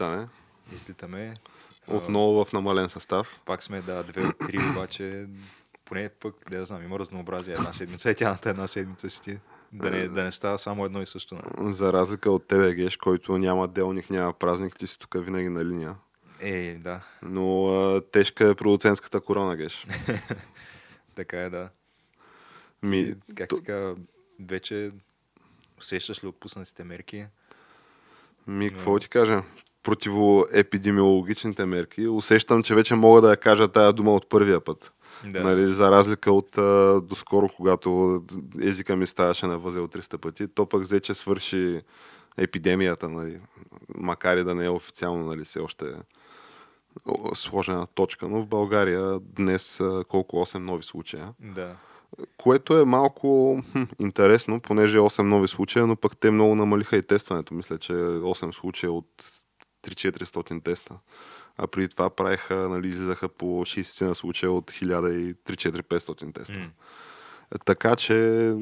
Излитане. Излитаме. Отново в намален състав. Пак сме, да, две от три, обаче поне пък, да я знам, има разнообразие една седмица и тяната една седмица си ти. Да не, да не става само едно и също. Нали? За разлика от тебе, Геш, който няма делник, няма празник, ти си тук винаги на линия. Е, да. Но а, тежка е продуцентската корона, Геш. така е, да. Ми, Ти, как то- така, вече усещаш ли отпуснатите мерки? ми, какво ти кажа? Противоепидемиологичните мерки. Усещам, че вече мога да я кажа тая дума от първия път. Да. Нали, за разлика от а, доскоро, когато езика ми ставаше на възел 300 пъти, то пък взе, че свърши епидемията, нали, макар и да не е официално, нали, все още е сложена точка, но в България днес колко 8 нови случая, Да. което е малко хм, интересно, понеже е 8 нови случая, но пък те много намалиха и тестването. Мисля, че 8 случая от 3-400 теста. А преди това правиха, нали, излизаха по 60 на случая от 1000-3-4-500 теста. М. Така че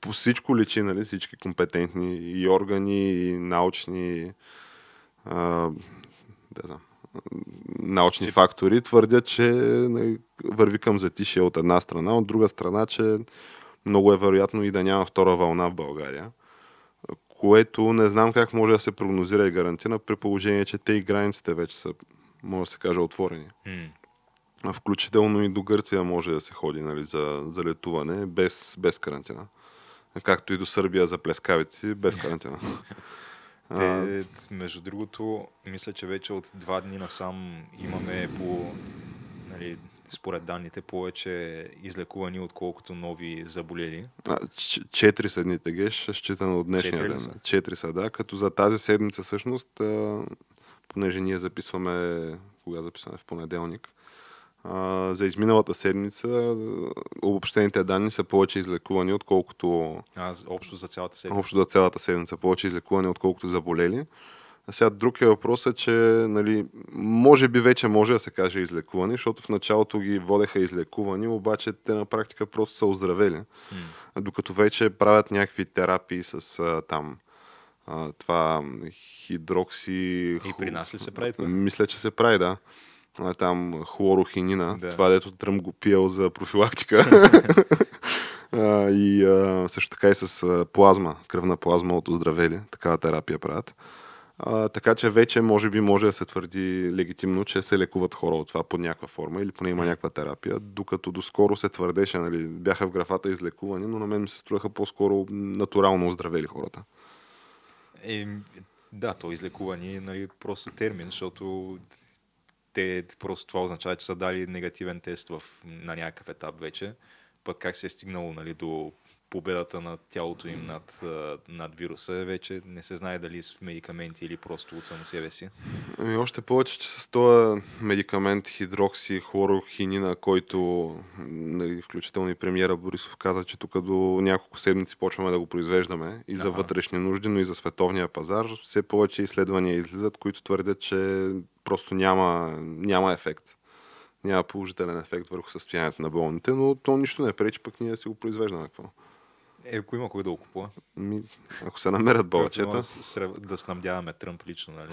по всичко личи, нали, всички компетентни и органи, и научни а, да знам, научни Че- фактори твърдят, че нали, върви към затишие от една страна, от друга страна, че много е вероятно и да няма втора вълна в България, което не знам как може да се прогнозира и гарантира при положение, че те и границите вече са, може да се каже, отворени. А Включително и до Гърция може да се ходи нали, за, за летуване без, без карантина. Както и до Сърбия за плескавици без карантина. Те, между другото, мисля, че вече от два дни насам имаме по, нали, според данните, повече излекувани, отколкото нови заболели. Четири са дните геш, считано от днешния ден. Четири са, да. Като за тази седмица всъщност, понеже ние записваме, кога записваме в понеделник, а, за изминалата седмица обобщените данни са повече излекувани, отколкото А, общо за цялата седмица. общо за цялата седмица, повече излекувани, отколкото заболели. А сега друг е въпросът, че нали, може би вече може да се каже излекувани, защото в началото ги водеха излекувани, обаче те на практика просто са оздравели. М. Докато вече правят някакви терапии с а, там а, това хидрокси... И при нас ли се прави това? Мисля, че се прави, да. А, там хлорохинина, Да. това дето Тръм го пиел за профилактика. а, и а, също така и с плазма, кръвна плазма от оздравели, такава терапия правят. А, така че вече може би може да се твърди легитимно, че се лекуват хора от това под някаква форма или поне има някаква терапия, докато доскоро се твърдеше, нали, бяха в графата излекувани, но на мен ми се струваха по-скоро натурално оздравели хората. Е, да, то излекувани е нали, просто термин, защото те просто това означава, че са дали негативен тест в, на някакъв етап вече. Пък как се е стигнало нали, до победата на тялото им над, над вируса, вече не се знае дали с медикаменти или просто от само себе си. Ами още повече, че с този медикамент хидрокси хлорохинина, който нали, включително и премиера Борисов каза, че тук до няколко седмици почваме да го произвеждаме и за Аха. вътрешни нужди, но и за световния пазар. Все повече изследвания излизат, които твърдят, че просто няма, няма ефект. Няма положителен ефект върху състоянието на болните, но то нищо не пречи пък ние да си го произвеждаме. Какво? Е, ако има кой да го купува, Ми, ако се намерят балачета, да, снабдяваме Тръмп лично, нали?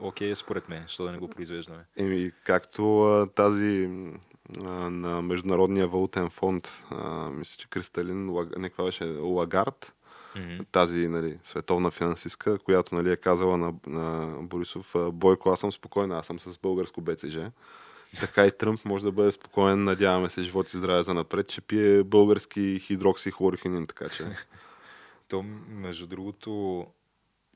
Окей, е според мен, що да не го произвеждаме. Еми, както а, тази а, на Международния валутен фонд, а, мисля, че Кристалин, Лаг... не, каква беше, Лагард, Мгм. тази нали, световна финансистка, която нали, е казала на, на Борисов, Бойко, аз съм спокойна, аз съм с българско БЦЖ. Така и Тръмп може да бъде спокоен, надяваме се, живот и здраве за напред, че пие български хидрокси хлорохинин, така че. То, между другото,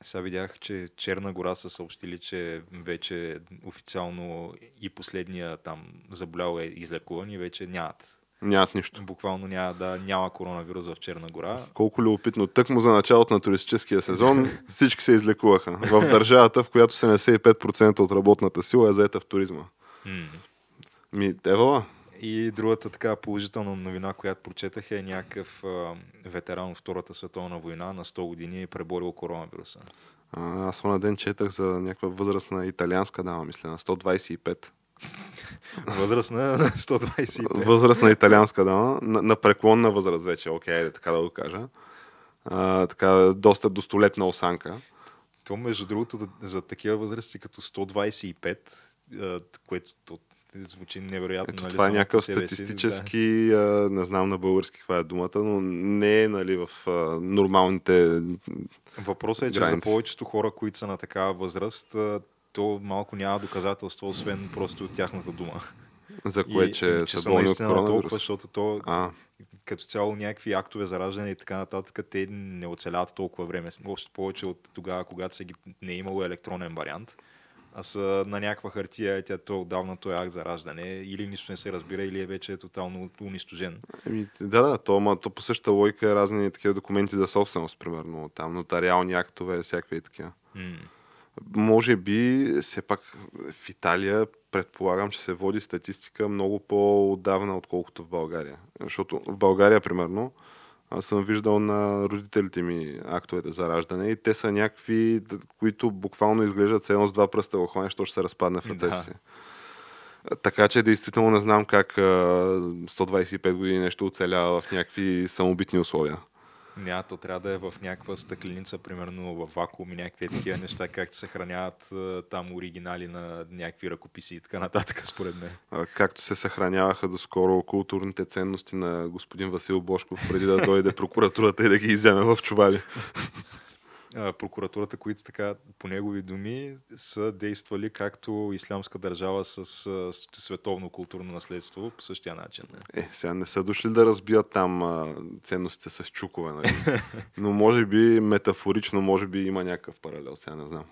Сега видях, че Черна гора са съобщили, че вече официално и последния там заболял е излекуван и вече нямат. Нямат нищо. Буквално няма, да, няма коронавирус в Черна гора. Колко любопитно. Тък му за началото на туристическия сезон всички се излекуваха. В държавата, в която 75% от работната сила е заета в туризма. Ми, евала, И другата така положителна новина, която прочетах е някакъв а, ветеран от Втората световна война на 100 години е преборил коронавируса. а, аз на ден четах за някаква възрастна италианска дама, мисля, на 125. Възраст на 125. Възрастна италианска дама, на, на преклонна възраст вече, окей, айде така да го кажа. А, така, доста достолетна осанка. То, между другото, за такива възрасти като 125, а, което то, звучи невероятно. Ето нали, това е някакъв статистически, а, не знам на български каква е думата, но не е нали, в а, нормалните... Да. Въпросът е, че граници. за повечето хора, които са на такава възраст, а, то малко няма доказателство, освен просто от тяхната дума. За кое, И- че, и, са наистина на толкова, защото то А, като цяло някакви актове за раждане и така нататък, те не оцеляват толкова време. Още повече от тогава, когато са ги, не е имало електронен вариант, а са на някаква хартия, тя то отдавна той акт за раждане, или нищо не се разбира, или е вече тотално унищожен. еми, да, да, то, ма, то по същата логика е разни такива документи за собственост, примерно. Там нотариални актове, всякакви такива. М. Може би, все пак в Италия предполагам, че се води статистика много по-отдавна, отколкото в България. Защото в България, примерно, аз съм виждал на родителите ми актовете за раждане и те са някакви, които буквално изглеждат все едно с два пръста в хване, защото ще се разпадне в ръцете Да. си. Така че действително не знам как а, 125 години нещо оцелява в някакви самобитни условия. Няма, то трябва да е в някаква стъкленица, примерно в вакуум и някакви такива неща, както се храняват там оригинали на някакви ръкописи и така нататък, според мен. Както се съхраняваха доскоро културните ценности на господин Васил Бошков, преди да дойде прокуратурата и да ги изземе в чували. а, прокуратурата, които така, по негови думи, са действали както ислямска държава с, с световно културно наследство по същия начин. Не? Е, сега не са дошли да разбият там а, ценностите с чукове, нали? Но може би метафорично, може би има някакъв паралел, сега не знам.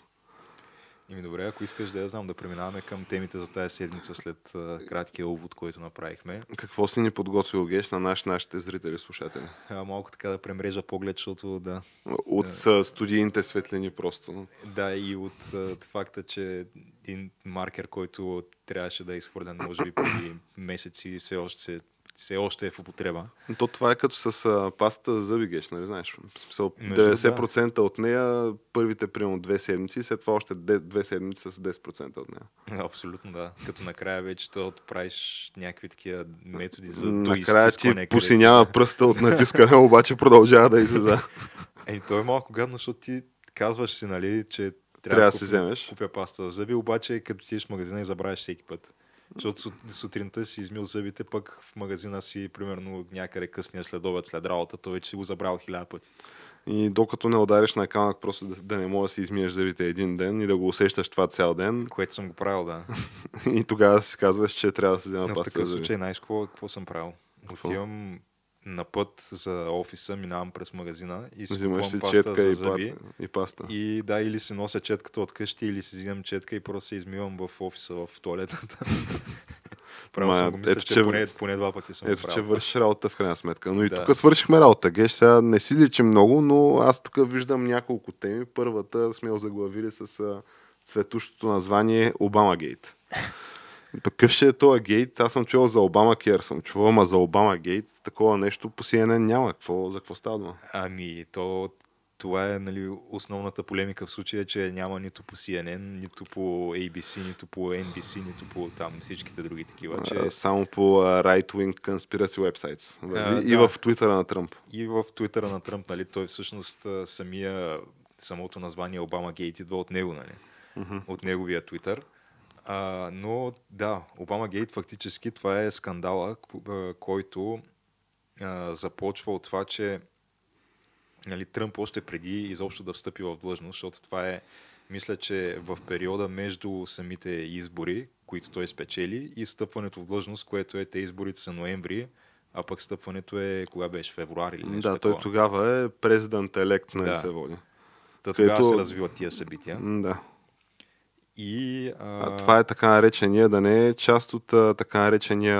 Ими добре, ако искаш да я знам, да преминаваме към темите за тази седмица след а, краткия увод, който направихме. Какво си ни подготвил Геш на наш, нашите зрители, слушатели? А, малко така да премрежа поглед, защото да, От са студийните светлини просто. Да, и от а, факта, че един маркер, който трябваше да е изхвърлен, може би преди месеци, все още, се, все още е в употреба. То това е като с а, пастата за зъби, Геш, нали знаеш? В смисъл, Между 90% от нея първите примерно две седмици, след това още две седмици с 10% от нея. Абсолютно, да. Като накрая вече да отправиш някакви такива методи за Накрая ти доизстискване, посинява пръста от натискане, обаче продължава да излиза. Еми, то е малко гадно, защото ти казваш си, нали, че Трябва да купя- си вземеш. Купя паста за зъби, обаче като отидеш в магазина и забравяш всеки път. Защото сут- сутринта си измил зъбите, пък в магазина си, примерно, някъде късния следобед след работа, той вече си го забрал хиляда пъти. И докато не удариш на камък, просто да, да не можеш да си измиеш зъбите един ден и да го усещаш това цял ден. Което съм го правил, да. И тогава си казваш, че трябва да се взема Но в паста такъв за зъби. случай, знаеш какво, какво съм правил? Отивам на път за офиса, минавам през магазина и си Взимаш си паста четка за зъби. и паста. И да, или си нося четката от къщи, или си взимам четка и просто се измивам в офиса, в туалетата. Правил Ма, съм го, мисля, ето, че, че- поне, поне два пъти съм Ето, че правил. вършиш работа в крайна сметка. Но и Да. тук свършихме работа. Геш, сега не си личи много, но аз тук виждам няколко теми. Първата сме я заглавили с цветущото название Обама Гейт. Какъв ще е този гейт? Аз съм чувал за Обама Кер, съм чувал, ама за Обама Гейт такова нещо по CNN няма. Какво, за какво става дума? Ами, то, това е нали, основната полемика в случая, че няма нито по CNN, нито по ABC, нито по NBC, нито по там всичките други такива. Че А, Само по right-wing conspiracy websites. върви. А, и да. в Твитъра на Тръмп. и в Твитъра на Тръмп, нали, той всъщност самия, самото название Обама Гейт идва от него, нали? От неговия Твитър. А, но да, Обама Гейт фактически това е скандала, който а, започва от това, че нали, Тръмп още преди изобщо да встъпи в длъжност, защото това е, мисля, че в периода между самите избори, които той спечели, и стъпването в длъжност, което е, те изборите са ноември, а пък стъпването е, кога беше, февруари или нещо Да, той такова. тогава е президент елект, нали Да. се води. Та тогава Където- се развиват тия събития. Да. И, а, А, това е така наречения, да не е част от така, наречения,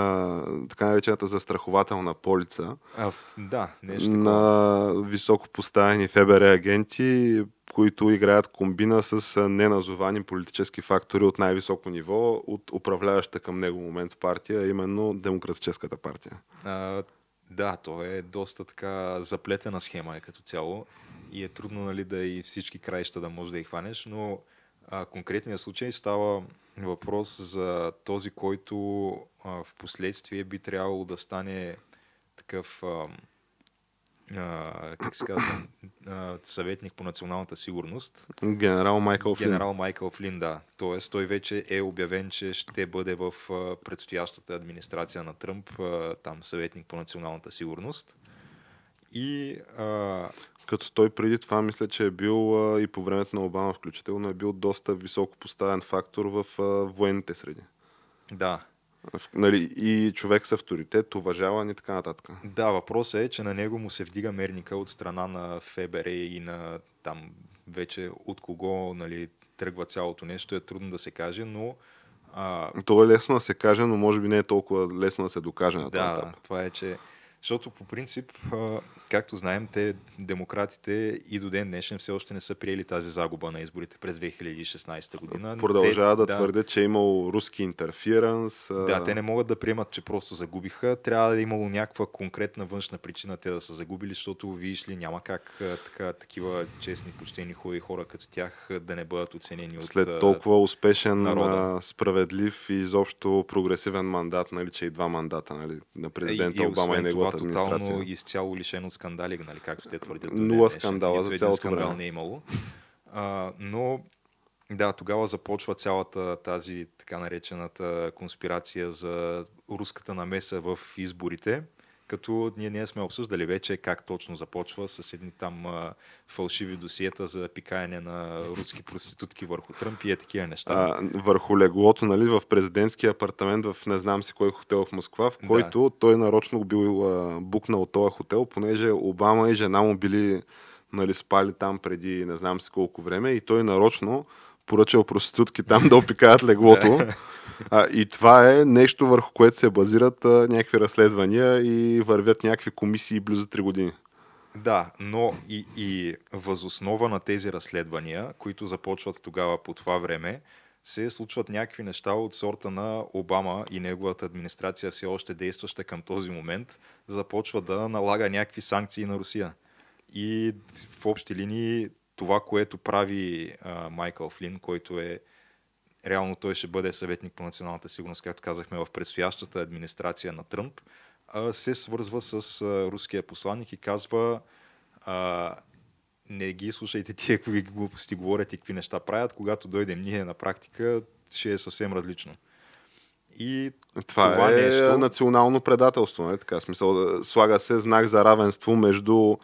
така наречената застрахователна полица а, да, нещо такова. на високо поставени ФБР агенти, които играят комбина с неназовани политически фактори от най-високо ниво от управляваща към него момент партия, именно Демократическата партия. А, да, то е доста така заплетена схема е като цяло и е трудно нали, да и всички краища да можеш да ги хванеш, но а, конкретния случай става въпрос за този, който а, в последствие би трябвало да стане такъв а, а, как се казва, а, съветник по националната сигурност. Генерал Майкъл Флин. Генерал Майкъл Флин, да. Тоест, той вече е обявен, че ще бъде в предстоящата администрация на Тръмп, а, там съветник по националната сигурност. И а, Като той преди това мисля, че е бил а, и по времето на Обама включително е бил доста високо поставен фактор в а, военните среди. да, В- Нали, и човек с авторитет, уважаван и така нататък. да, въпросът е, че на него му се вдига мерника от страна на ФБР и на там вече от кого нали, тръгва цялото нещо, е трудно да се каже, но а, То е лесно да се каже, но може би не е толкова лесно да се докаже на този Да, етап. това е, че... Защото по принцип, както знаем, те, демократите и до ден днешен все още не са приели тази загуба на изборите през 2016 година. Продължава те, да, твърдят, че е имал руски интерференс. Да, те не могат да приемат, че просто загубиха. Трябва да е имало някаква конкретна външна причина те да са загубили, защото виж ли, няма как така, такива честни, почтени хубави хора като тях да не бъдат оценени от... След толкова успешен, народа. справедлив и изобщо прогресивен мандат, нали, че и два мандата нали, на президента и, и Обама и неговата тотално изцяло лишен от скандали, нали, както те твърдят. до Нула скандала Нито за цялото скандал време. не е имало. А, но да, тогава започва цялата тази така наречената конспирация за руската намеса в изборите, като ние не сме обсъждали вече как точно започва с едни там а, фалшиви досиета за пикаене на руски проститутки върху Тръмп и е такива неща. а, върху леглото, нали, в президентския апартамент в не знам си кой хотел в Москва, в Да. който той нарочно бил а, букнал този хотел, понеже Обама и жена му били нали, спали там преди не знам си колко време и той нарочно поръчал проститутки там да опикаят леглото. А, и това е нещо върху което се базират а, някакви разследвания и вървят някакви комисии близо 3 години. Да, но и, и възоснова на тези разследвания, които започват тогава по това време, се случват някакви неща от сорта на Обама и неговата администрация, все още действаща към този момент, започва да налага някакви санкции на Русия. И в общи линии това, което прави а, Майкъл Флин, който е реално той ще бъде съветник по националната сигурност, както казахме, в предстоящата администрация на Тръмп, се свързва с руския посланник и казва а, не ги слушайте тия какви глупости говорят и какви неща правят, когато дойдем ние на практика, ще е съвсем различно. И Това, Това е нещо- национално предателство, нали? така смисъл. Слага се знак за равенство между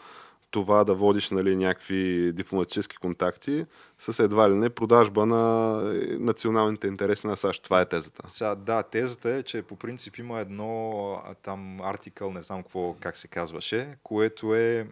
това да водиш нали, някакви дипломатически контакти с едва ли не продажба на е, националните интереси на САЩ. Това е тезата. Сега, да, тезата е, че по принцип има едно там артикъл, не знам какво, как се казваше, което е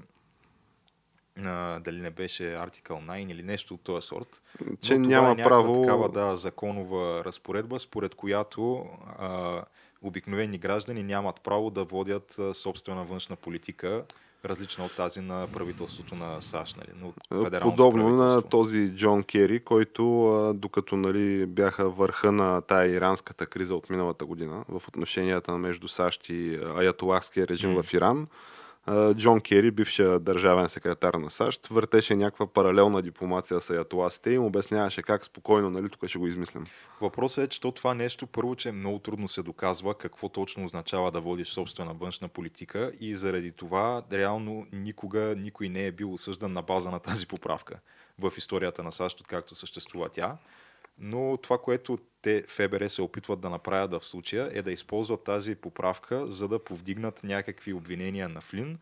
а, дали не беше артикъл 9 или нещо от този сорт. Че Но това няма е някаква право- такава, да, законова разпоредба, според която а, обикновени граждани нямат право да водят а, собствена външна политика, различна от тази на правителството на САЩ, нали, от федералното Подобно на този Джон Кери, който докато нали, бяха върха на тая иранската криза от миналата година в отношенията между САЩ и аятолахския режим М. в Иран, Джон Кери, бившия държавен секретар на САЩ, въртеше някаква паралелна дипломация с аятоласите и им обясняваше как спокойно, нали, тук ще го измислям. Въпросът е, че то това нещо, първо, че много трудно се доказва какво точно означава да водиш собствена външна политика и заради това реално никога никой не е бил осъждан на база на тази поправка в историята на САЩ, откакто съществува тя. Но това, което те ФБР се опитват да направят в случая е да използват тази поправка, за да повдигнат някакви обвинения на Флин,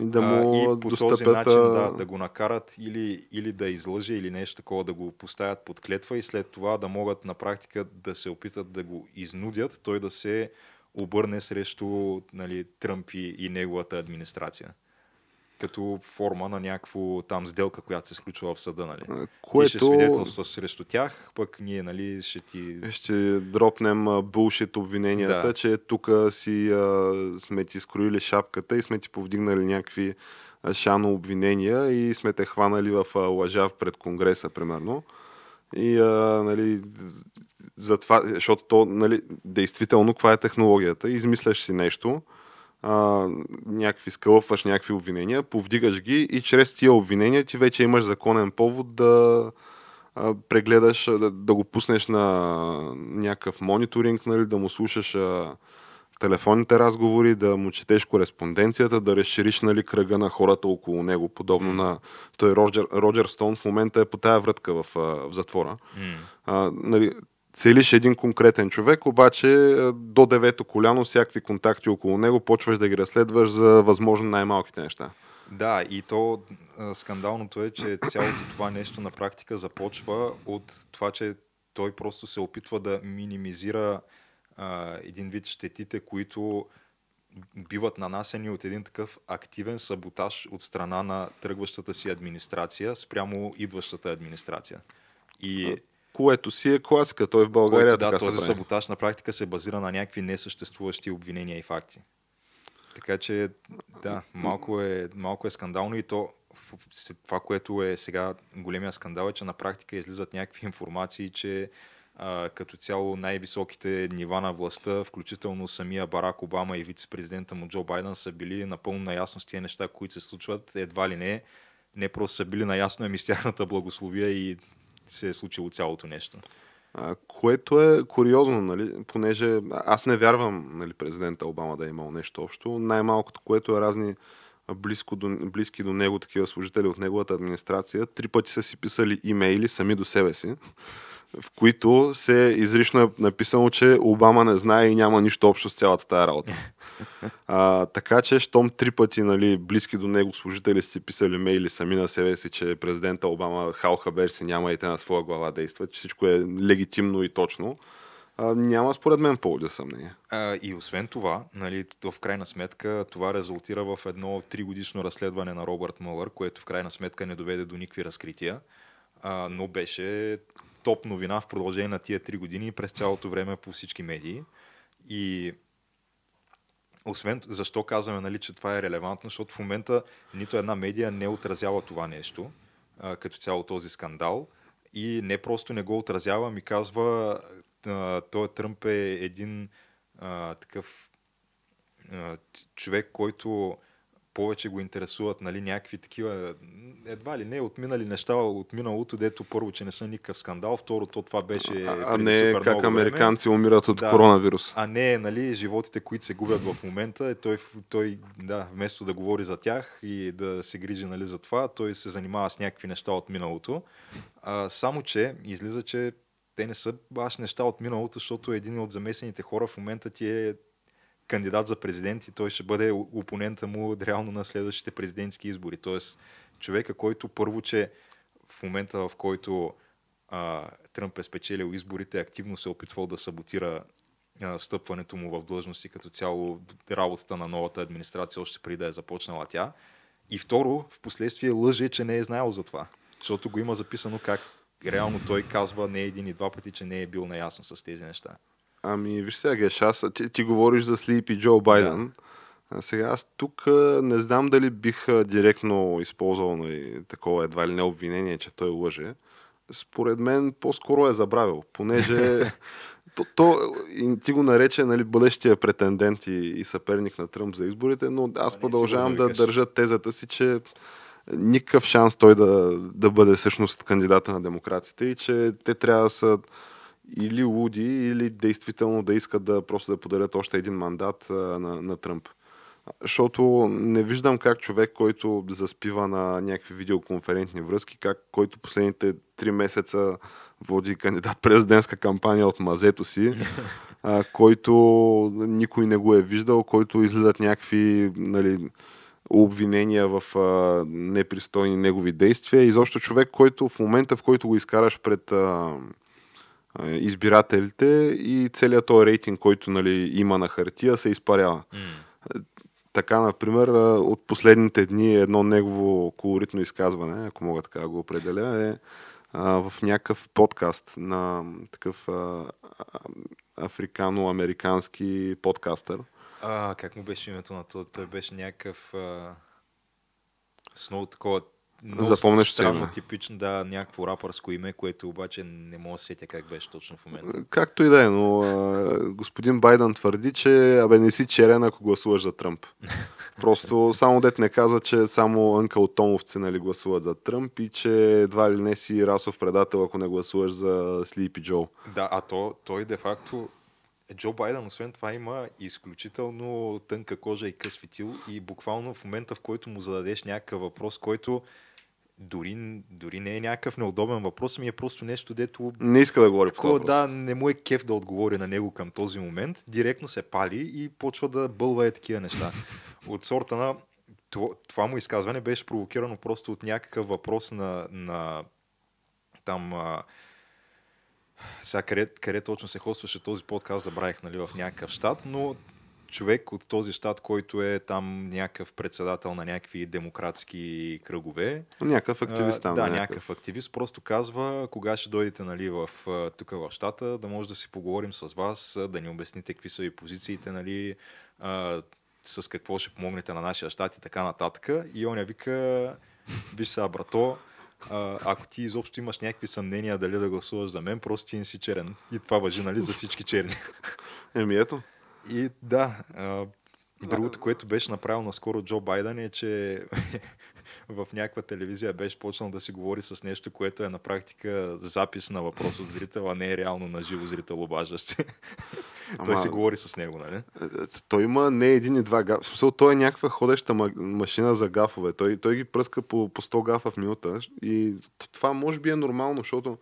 И да му а, и по този достъпят... начин а, да, да го накарат или, или да излъже, или нещо такова, да го поставят под клетва и след това да могат на практика да се опитат да го изнудят, той да се обърне срещу нали, Тръмп и, и неговата администрация. Като форма на някакво там сделка, която се случва в съда, нали? Което... Ти ще свидетелства срещу тях, пък ние, нали, ще ти... ще дропнем булшит обвиненията, Да. че тук си а, сме ти скроили шапката и сме ти повдигнали някакви шано обвинения и сме те хванали в лъжа пред Конгреса, примерно. И, а, нали, за това, защото то, нали, действително, каква е технологията? Измисляш си нещо, а, някакви скълъпваш някакви обвинения, повдигаш ги и чрез тия обвинения ти вече имаш законен повод да а, прегледаш, да, да го пуснеш на някакъв мониторинг, нали, да му слушаш а, телефонните разговори, да му четеш кореспонденцията, да разшириш нали, кръга на хората около него, подобно на той Роджер, Роджер Стоун в момента е по тая вратка в, в затвора. М. А, нали, целиш един конкретен човек, обаче а, до девето коляно, всякакви контакти около него, почваш да ги разследваш за възможно най-малките неща. Да, и то скандалното е, че цялото това нещо на практика започва от това, че той просто се опитва да минимизира а, един вид щетите, които биват нанасени от един такъв активен саботаж от страна на тръгващата си администрация спрямо идващата администрация. И Което си е класика. Той в България който, да, така този се саботаж на практика се базира на някакви несъществуващи обвинения и факти. Така че, да, малко е, малко е скандално и то това, което е сега големия скандал е, че на практика излизат някакви информации, че а, като цяло най-високите нива на властта, включително самия Барак Обама и вице-президента му Джо Байден са били напълно наясно с тия неща, които се случват. Едва ли не, не просто са били наясно, ами с тяхната благословия и се е случило цялото нещо. А, което е куриозно, нали? понеже аз не вярвам нали, президента Обама да е имал нещо общо. Най-малкото, което е разни близко до, близки до него такива служители от неговата администрация, три пъти са си писали имейли сами до себе си, в които се изрично е написано, че Обама не знае и няма нищо общо с цялата тая работа. А, така че, щом три пъти нали, близки до него служители си писали мейли сами на себе си, че президента Обама хал хабер си няма и те на своя глава действат, че всичко е легитимно и точно, а, няма според мен повод за съмнение. И освен това, нали, в крайна сметка това резултира в едно тригодишно разследване на Робърт Мълър, което в крайна сметка не доведе до никакви разкрития, а, но беше топ новина в продължение на тия три години през цялото време по всички медии. И освен, защо казваме, нали, че това е релевантно, защото в момента нито една медия не отразява това нещо, а, като цяло този скандал. И не просто не го отразява, ми казва, а, той Тръмп е един а, такъв а, човек, който повече го интересуват нали, някакви такива, едва ли не, отминали неща от миналото, дето първо, че не са никакъв скандал, второ, то това беше А, а не супер как много време. американци умират от Да. коронавирус. А не, нали, животите, които се губят в момента, е той, той, да, вместо да говори за тях и да се грижи нали, за това, той се занимава с някакви неща от миналото. А, само, че излиза, че те не са баш неща от миналото, защото един от замесените хора в момента ти е кандидат за президент и той ще бъде опонента му реално на следващите президентски избори. Тоест, човека, който първо, че в момента, в който а, Тръмп е спечелил изборите, активно се е опитвал да саботира а, встъпването му в длъжности като цяло работата на новата администрация, още преди да е започнала тя. И второ, в последствие лъже, че не е знаел за това. Защото го има записано как реално той казва не един и два пъти, че не е бил наясно с тези неща. Ами, виж сега, Геш, аз, ти, ти говориш за Слип и Джо Байден. А сега аз тук а, не знам дали бих а, директно използвал нали, такова едва ли не обвинение, че той лъже. Според мен по-скоро е забравил, понеже то, то, и ти го нарече нали, бъдещия претендент и, и съперник на Тръмп за изборите, но аз е продължавам да викаш. държа тезата си, че никакъв шанс той да, да бъде всъщност кандидата на демократите и че те трябва да са или луди, или действително да искат да просто да подарят още един мандат а, на, на Тръмп. Защото не виждам как човек, който заспива на някакви видеоконферентни връзки, как който последните три месеца води кандидат президентска кампания от мазето си, а, който никой не го е виждал, който излизат някакви нали, обвинения в а, непристойни негови действия. И защо човек, който в момента, в който го изкараш пред а, а, избирателите и целият този рейтинг, който нали, има на хартия, се изпарява. Така, например, от последните дни едно негово колоритно изказване, ако мога така да го определя, е в някакъв подкаст на такъв африкано-американски подкастър. А, как му беше името на това? Той беше някакъв а... с много такова много Запомнящо се странно, име. типично, да, някакво рапърско име, което обаче не мога да се сетя как беше точно в момента. Както и да е, но а, господин Байден твърди, че абе не си черен, ако гласуваш за Тръмп. Просто само дет не казва, че само Анкъл Томовци нали, гласуват за Тръмп и че едва ли не си расов предател, ако не гласуваш за Слипи Джо. Да, а то, той де-факто Джо Байден, освен това, има изключително тънка кожа и къс фитил и буквално в момента, в който му зададеш някакъв въпрос, който дори, дори не е някакъв неудобен въпрос, ми е просто нещо, дето Не иска да говори по такова, това. да, не му е кеф да отговори на него към този момент, директно се пали и почва да бълва е такива неща. От сорта на това, това му изказване беше провокирано просто от някакъв въпрос на, на там а, сега къде, къде точно се хостваше този подкаст, забравих, нали, в някакъв щат, но човек от този щат, който е там някакъв председател на някакви демократски кръгове, Някакъв активист там. да, някакъв активист просто казва, кога ще дойдете нали, в, тук в щата, да може да си поговорим с вас, да ни обясните какви са ви позициите, нали, а, с какво ще помогнете на нашия щат и така нататък. И он я вика, виж сега, брато, а, ако ти изобщо имаш някакви съмнения дали да гласуваш за мен, просто ти не си черен. И това въжи, нали, за всички черни. Еми ето. И да, а, другото, което беше направил наскоро Джо Байден е, че в някаква телевизия беше почнал да си говори с нещо, което е на практика запис на въпрос от зрител, а не е реално на живо зрител обаждащ се. Той си говори с него, нали? Е, е, Той има не един и два гафа. В смисъл, той е някаква ходеща ма- машина за гафове. Той, той ги пръска по, по 100 гафа в минута. И това може би е нормално, защото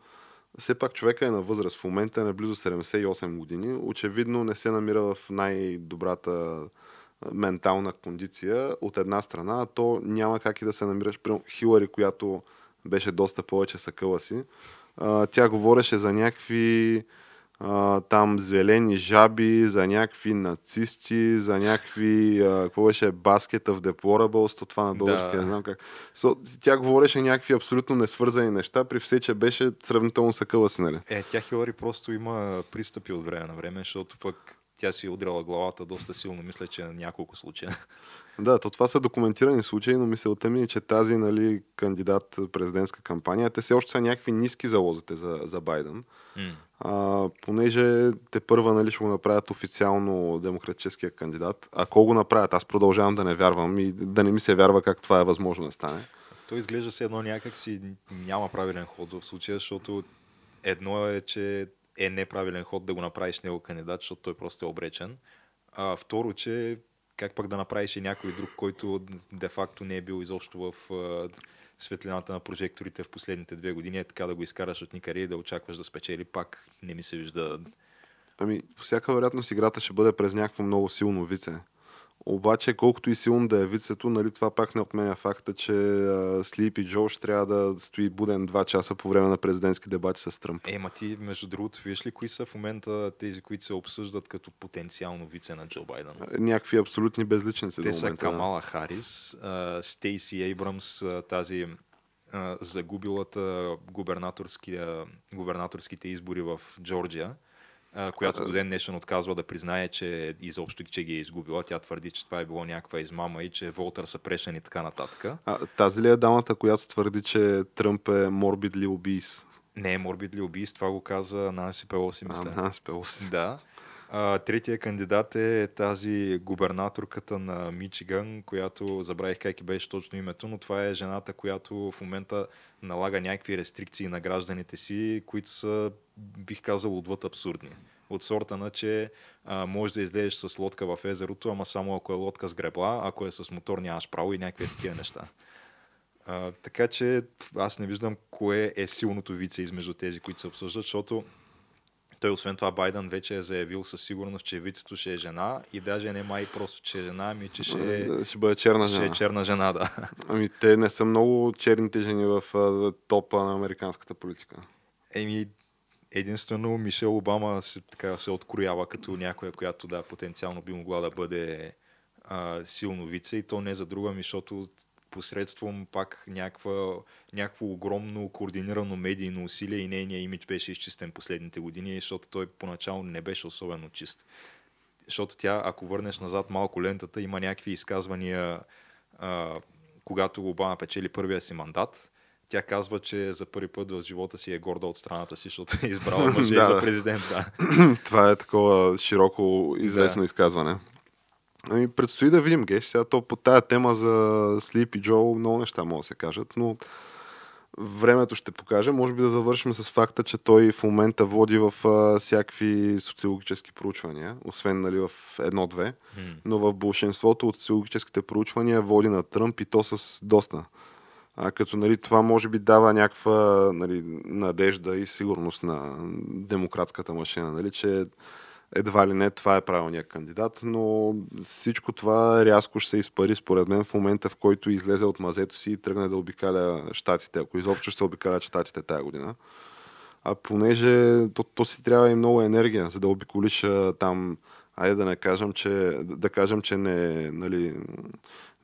все пак човека е на възраст. В момента е на близо 78 години. Очевидно не се намира в най-добрата ментална кондиция от една страна, а то няма как и да се намираш. Примерно Хилари, която беше доста повече съкъла си. Тя говореше за някакви а, там зелени жаби, за някакви нацисти, за някакви, а, какво беше, баскета в то това на български, Да. не знам как. So, тя говореше някакви абсолютно несвързани неща, при все, че беше сравнително съкъла си, нали? Е, тя Хилари просто има пристъпи от време на време, защото пък тя си е удряла главата доста силно, мисля, че на няколко случая. Да, то това са документирани случаи, но мисълта ми е, че тази нали, кандидат президентска кампания, те все още са някакви ниски залозите за, за Байден. М. А, понеже те първа нали, ще го направят официално демократическия кандидат. Ако го направят, аз продължавам да не вярвам и да не ми се вярва как това е възможно да стане. Той изглежда се едно някак си няма правилен ход в случая, защото едно е, че е неправилен ход да го направиш него кандидат, защото той просто е обречен. А второ, че как пък да направиш и някой друг, който де-факто не е бил изобщо в а, светлината на прожекторите в последните две години, е така да го изкараш от никъде и да очакваш да спечели, пак не ми се вижда. Ами, по всяка вероятност играта ще бъде през някакво много силно вице. Обаче, колкото и силно да е вицето, нали, това пак не отменя факта, че Слип и Джо ще трябва да стои буден два часа по време на президентски дебати с Тръмп. Е, ма ти, между другото, виж ли кои са в момента тези, които се обсъждат като потенциално вице на Джо Байден? Някакви абсолютни безличници Те са. Камала Харис, Стейси Ейбрамс, тази загубилата губернаторските избори в Джорджия, която до ден днешен отказва да признае, че изобщо че ги е изгубила. Тя твърди, че това е било някаква измама и че Волтър са прешен и така нататък. А, тази ли е дамата, която твърди, че Тръмп е morbidly obese? Не е морбидли убийство, това го каза Нанси Пелоси, А, мисля. Нанси Пелоси. Да. А, третия кандидат е тази губернаторката на Мичиган, която забравих как и беше точно името, но това е жената, която в момента налага някакви рестрикции на гражданите си, които са, бих казал, отвъд абсурдни. От сорта на, че а, можеш да излезеш с лодка в езерото, ама само ако е лодка с гребла, ако е с мотор нямаш право и някакви такива неща. А, така че аз не виждам кое е силното вице измежду тези, които се обсъждат, защото той, освен това, Байден вече е заявил със сигурност, че вицето ще е жена и даже не май просто, че е жена, ами че ще е, Ще бъде черна ще жена. е черна жена, да. Ами те не са много черните жени в а, топа на американската политика. Еми, единствено Мишел Обама се, така, се откроява като някоя, която да, потенциално би могла да бъде а, силно вице и то не за друга, ми, защото посредством пак някаква, някакво огромно координирано медийно усилие и нейният имидж беше изчистен последните години, защото той поначало не беше особено чист. Защото тя, ако върнеш назад малко лентата, има някакви изказвания, а, когато Обама печели първия си мандат, тя казва, че за първи път в живота си е горда от страната си, защото е избрала мъже Да, за президент. Да. Това е такова широко известно Да. изказване. И предстои да видим, Геш. Сега то по тая тема за Sleepy Joe много неща могат да се кажат, но времето ще покаже. Може би да завършим с факта, че той в момента води в а, всякакви социологически проучвания, освен нали, в едно-две, М. но в большинството от социологическите проучвания води на Тръмп и то с доста. А, като нали, това може би дава някаква нали, надежда и сигурност на демократската машина, нали, че едва ли не това е правилният кандидат, но всичко това рязко ще се изпари според мен в момента, в който излезе от мазето си и тръгне да обикаля щатите, ако изобщо ще се обикалят щатите тази година. А понеже то, то си трябва и много енергия, за да обиколиш там, айде да не кажем, че, да кажем, че не, нали,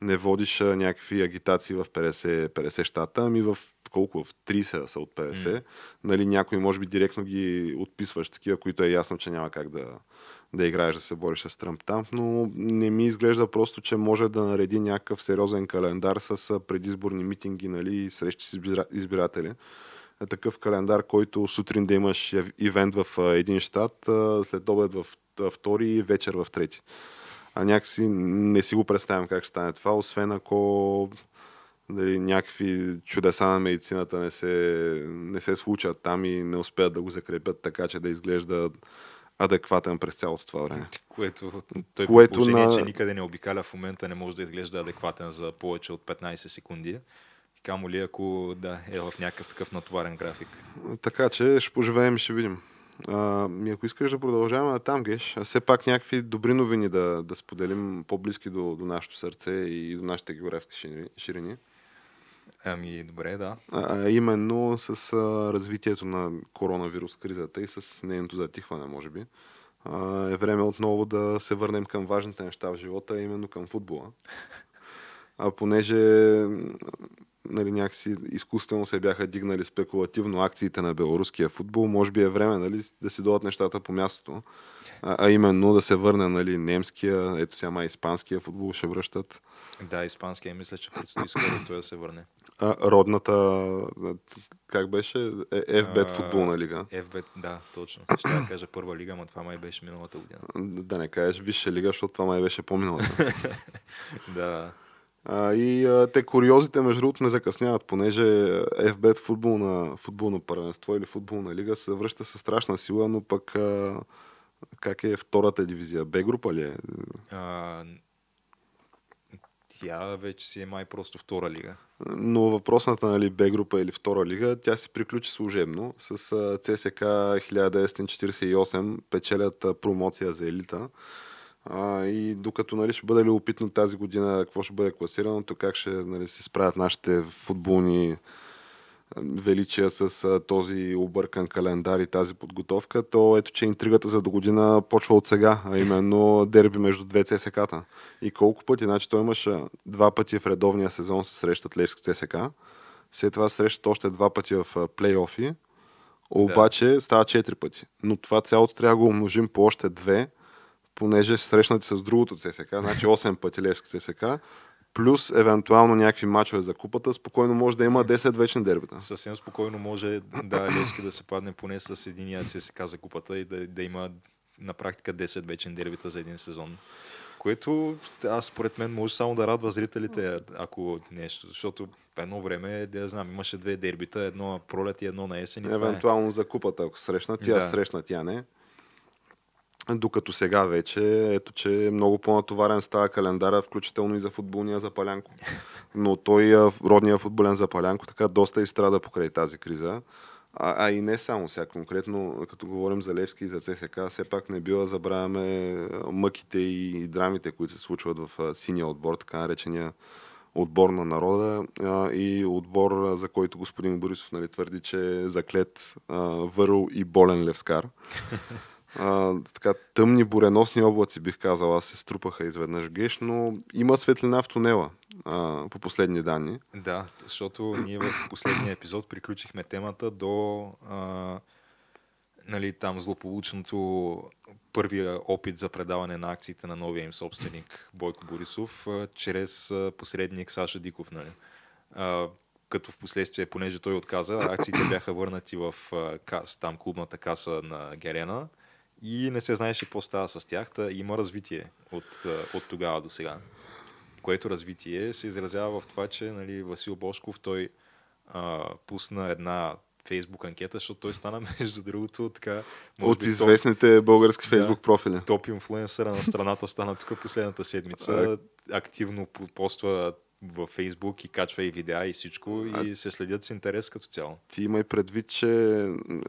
не водиш някакви агитации в 50, 50 щата, ами в колко? В 30 да са от 50. М. Нали, някои може би директно ги отписваш, такива, които е ясно, че няма как да, да играеш да се бориш с Тръмп там, но не ми изглежда просто, че може да нареди някакъв сериозен календар с предизборни митинги нали, и срещи с избира- избиратели. Е такъв календар, който сутрин да имаш ивент в един щат, след обед в втори и вечер в трети. А някакси не си го представям как ще стане това, освен ако дали, някакви чудеса на медицината не се, не се случат там и не успеят да го закрепят така, че да изглежда адекватен през цялото това време. Което той Което на- че никъде не обикаля в момента, не може да изглежда адекватен за повече от 15 секунди. Камо ли ако да, е в някакъв такъв натоварен график. Така че ще поживеем и ще видим. А, ми ако искаш да продължаваме на там, Геш, а все пак някакви добри новини да, да споделим по-близки до, до нашето сърце и до нашите географски ширини. Ами, добре, да. А, именно с а, развитието на коронавирус кризата и с нейното затихване, може би. А, е време отново да се върнем към важните неща в живота, именно към футбола. А понеже нали, някакси изкуствено се бяха дигнали спекулативно акциите на белоруския футбол, може би е време нали, да си дойдат нещата по мястото. А, а именно да се върне нали, немския, ето сега май испанския футбол ще връщат. Да, испанския мисля, че предстои скоро той да се върне. А, родната, как беше? Е, FBET футболна лига. FB, да, точно. Ще я кажа първа лига, но това май беше миналата година. Да не кажеш висша лига, защото това май беше по-миналата. Да, а, и а, те куриозите, между другото, не закъсняват, понеже FBET футболна, футболно първенство или футболна лига се връща със страшна сила, но пък а, как е втората дивизия? Б група ли е? а, тя вече си е май просто втора лига. Но въпросната нали, Б група или втора лига, тя се приключи служебно с ЦСК 1948 печелят промоция за елита. А, и докато нали, ще бъде любопитно тази година какво ще бъде класираното, как ще нали, се справят нашите футболни величия с този объркан календар и тази подготовка, то ето, че интригата за до година почва от сега, а именно дерби между две ЦСК-та. И колко пъти? Значи той имаше два пъти в редовния сезон се срещат Левски ЦСК, след това срещат още два пъти в плейофи, обаче става четири пъти. Но това цялото трябва да го умножим по още две, понеже срещнати с другото ЦСК, значи 8 пъти Левски ЦСК, плюс евентуално някакви мачове за купата, спокойно може да има 10 вечни дербита. Съвсем спокойно може да Левски да се падне поне с единия си се каза купата и да, да има на практика 10 вечен дербита за един сезон. Което аз според мен може само да радва зрителите, ако нещо, защото едно време, да я знам, имаше две дербита, едно на пролет и едно на есен. е. Евентуално за купата, ако срещнат, тя Да. срещна, тя не. Докато сега вече, ето че много по-натоварен става календара, включително и за футболния Запалянко. Но той, родния футболен Запалянко, така доста изстрада покрай тази криза. А, а и не само сега конкретно, като говорим за Левски и за ЦСК, все пак не бива забравяме мъките и драмите, които се случват в синия отбор, така наречения отбор на народа а, и отбор, за който господин Борисов нали, твърди, че е заклет а, върл и болен левскар. А, така, тъмни буреносни облаци, бих казал, аз се струпаха изведнъж геш, но има светлина в тунела, а, по последни данни. Да, защото ние в последния епизод приключихме темата до а, нали, там злополучното първия опит за предаване на акциите на новия им собственик Бойко Борисов а, чрез а, посредник Саша Диков. Нали. А, като в последствие, понеже той отказа, акциите бяха върнати в а, кас, там клубната каса на Герена и не се знаеше какво става с тях. Та има развитие от, от тогава до сега. Което развитие се изразява в това, че нали, Васил Бошков той а, пусна една фейсбук анкета, защото той стана, между другото, така... От би, топ- известните български фейсбук Да. профили. топ инфлуенсъра на страната стана тук последната седмица. Активно по- поства във Фейсбук и качва и видеа и всичко и се следят с интерес като цяло. Ти имай предвид, че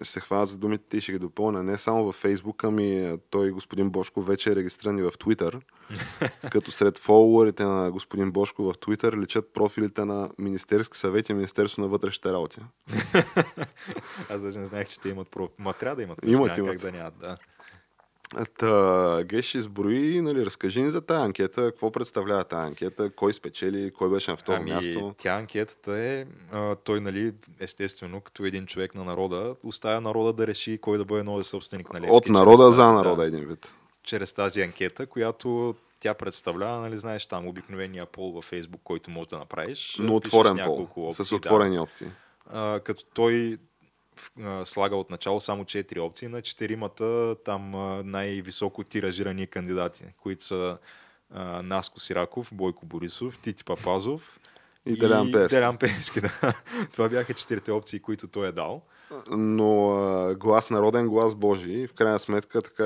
се хвана за думите ти, ще ги допълня. Не само във Фейсбук, ами той господин Бошко вече е регистриран и в Твитър. като сред фолуарите на господин Бошко в Твитър личат профилите на Министерски съвет и Министерство на вътрешните работи. Аз даже не знаех, че те имат про... Ма трябва да имат. Имат, няма имат. Как да нямат, да. Та, Геш изброи, нали, разкажи ни за тази анкета, какво представлява тази анкета, кой спечели, кой беше на второ ами, място. тя анкетата е, а, той, нали, естествено, като един човек на народа, оставя народа да реши кой да бъде новия собственик на Левски. От народа чрез за тази- народа Да, един вид. чрез тази анкета, която тя представлява, нали, знаеш, там обикновения пол във Фейсбук, който можеш да направиш. Но отворен пол, опции, с да. отворени опции. а, като той слага от начало само 4 опции на четиримата там най-високо тиражирани кандидати, които са а, Наско Сираков, Бойко Борисов, Тити Папазов И Делян Пеевски. Делян Пеевски, да. Това бяха четирите опции, които той е дал. Но а, глас народен, глас Божий. В крайна сметка така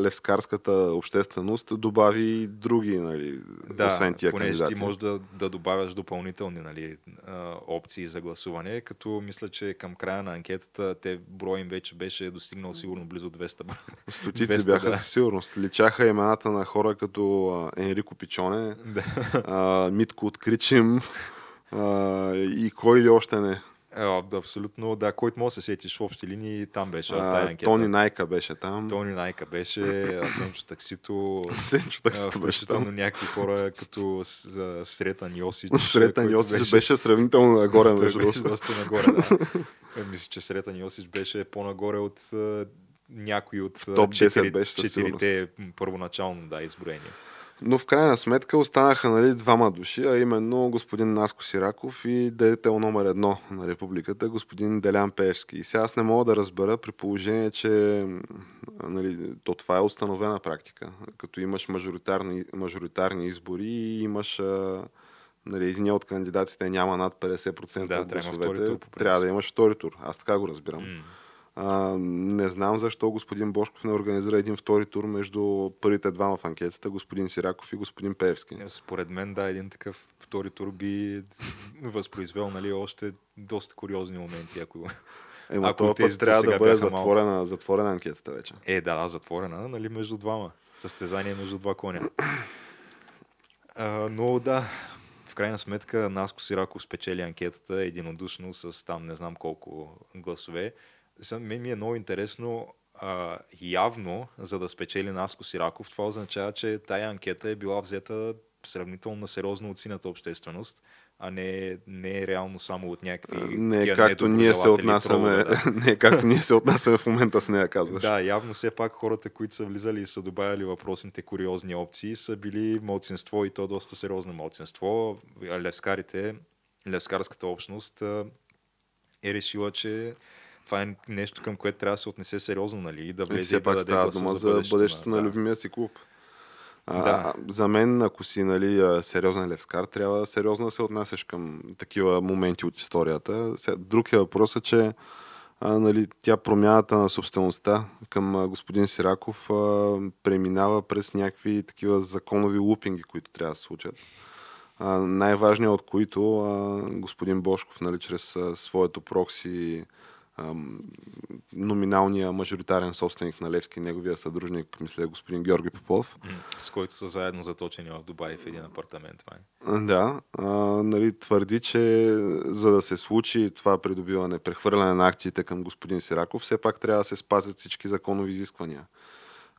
левскарската общественост добави и други, нали, Да, освен тия понеже кандидати. ти можеш да, да добавяш допълнителни нали, опции за гласуване, като мисля, че към края на анкетата те броя им вече беше достигнал сигурно близо 200 броя. Стотици 200, бяха да. със сигурност. Личаха имената на хора като Енрико Пичоне, Да. а, Митко от Кричим а, и кой ли още не. А, да, абсолютно, да, който може да се сетиш в общи линии, там беше А, анкета. Тони Найка беше там. Тони Найка беше, Асенчо Таксито, Сенчо таксито беше там. някакви хора като Сретан Йосич. Сретан Йосич беше сравнително нагоре, между беше доста нагоре, да. Е, Мисля, че Сретан Йосич беше по-нагоре от а, някои от топ 10 четири- беше със четирите първоначално да, изброени. Но в крайна сметка останаха нали, двама души, а именно господин Наско Сираков и деятел номер едно на републиката, господин Делян Пеевски. И сега аз не мога да разбера при положение, че нали, то това е установена практика. Като имаш мажоритарни, мажоритарни избори и имаш нали, един от кандидатите няма над 50% Да, от трябва гласовете, принцип. трябва да имаш втори тур. Аз така го разбирам. М. А, не знам защо господин Бошков не организира един втори тур между първите двама в анкетата, господин Сираков и господин Певски. Е, Според мен, да, един такъв втори тур би възпроизвел нали, още доста куриозни моменти, ако Ема Ако този път трябва да бъде бяха малко. затворена, затворена анкетата вече. Е, да, да, затворена, нали, между двама. Състезание между два коня. А, но да, в крайна сметка Наско Сираков спечели анкетата единодушно с там не знам колко гласове. Мен ми е много интересно, а, явно, за да спечели Наско Сираков, това означава, че тая анкета е била взета сравнително на сериозно от синята общественост, а не, не е реално само от някакви Не тия както ние се отнасяме, да. не както ние се отнасяме в момента с нея, казваш. Да, явно все пак хората, които са влизали и са добавяли въпросните куриозни опции, са били младсинство и то доста сериозно младсинство. Левскарите, левскарската общност е решила, че това е нещо, към което трябва да се отнесе сериозно, нали? И да И влезе и все да пак става дума за бъдещето на да. любимия си клуб. А, Да. За мен, ако си нали, сериозен левскар, трябва сериозно да се отнасяш към такива моменти от историята. Друг е въпросът, че а, нали, тя промяната на собствеността към а, господин Сираков а, преминава през някакви такива законови лупинги, които трябва да се случат. А, най-важният от които а, господин Бошков, нали, чрез а, своето прокси ам, номиналния мажоритарен собственик на Левски, неговия съдружник, мисля, господин Георги Попов. С който са заедно заточени в Дубай в един апартамент. Май. Да, а, нали, твърди, че за да се случи това придобиване, прехвърляне на акциите към господин Сираков, все пак трябва да се спазят всички законови изисквания.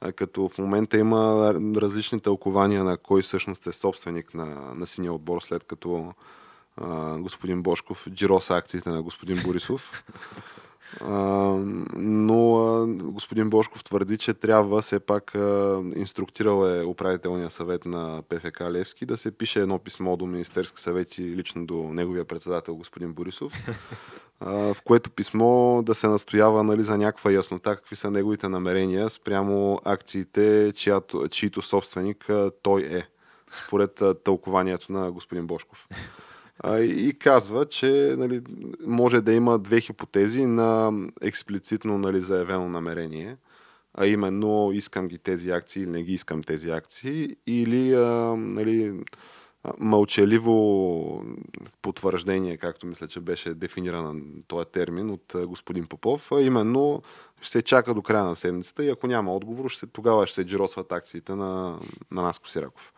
А, като в момента има различни тълкования на кой всъщност е собственик на, на синия отбор, след като а, господин Бошков джироса акциите на господин Борисов. Но господин Бошков твърди, че трябва все пак инструктирал е управителния съвет на ПФК Левски да се пише едно писмо до Министерски съвет и лично до неговия председател господин Борисов, в което писмо да се настоява нали, за някаква яснота какви са неговите намерения спрямо акциите, чиято, чието собственик той е, според тълкованието на господин Бошков и казва, че нали, може да има две хипотези на експлицитно нали, заявено намерение, а именно искам ги тези акции или не ги искам тези акции, или а, нали, мълчаливо потвърждение, както мисля, че беше дефиниран този термин от господин Попов, а именно ще се чака до края на седмицата и ако няма отговор, ще, тогава ще се джиросват акциите на, на Наско Сираков.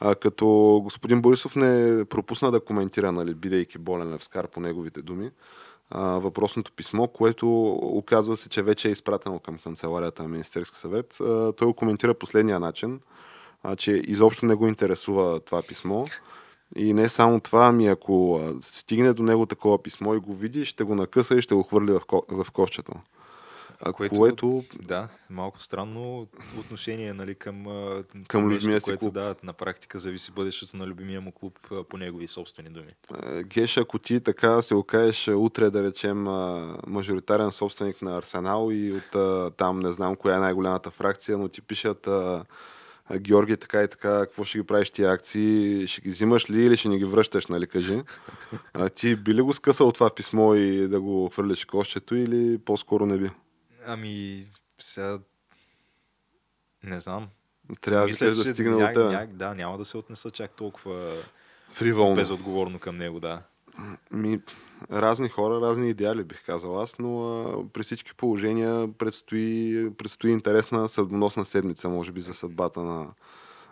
А, като господин Борисов не пропусна да коментира, нали, бидейки болен Левскар по неговите думи, а, въпросното писмо, което оказва се, че вече е изпратено към канцеларията на Министерски съвет. А, той го коментира последния начин, а, че изобщо не го интересува това писмо. И не само това, ами ако стигне до него такова писмо и го види, ще го накъса и ще го хвърли в, ко- в кошчето. А което, което... Да, малко странно отношение нали, към, към нещо, си което клуб. Да, на практика зависи бъдещето на любимия му клуб по негови собствени думи. Геш, ако ти така се окажеш утре, да речем, мажоритарен собственик на Арсенал и от там не знам коя е най-голямата фракция, но ти пишат Георги, така и така, какво ще ги правиш тия акции, ще ги взимаш ли или ще ни ги връщаш, нали, кажи. А, ти би ли го скъсал това писмо и да го хвърляш кощето или по-скоро не би? Ами, сега... Не знам. Трябва Мисля, да, да стигне ня, ня, Да, няма да се отнеса чак толкова Фриволно. безотговорно към него, да. Ми, разни хора, разни идеали, бих казал аз, но а, при всички положения предстои, предстои интересна съдбоносна седмица, може би, за съдбата на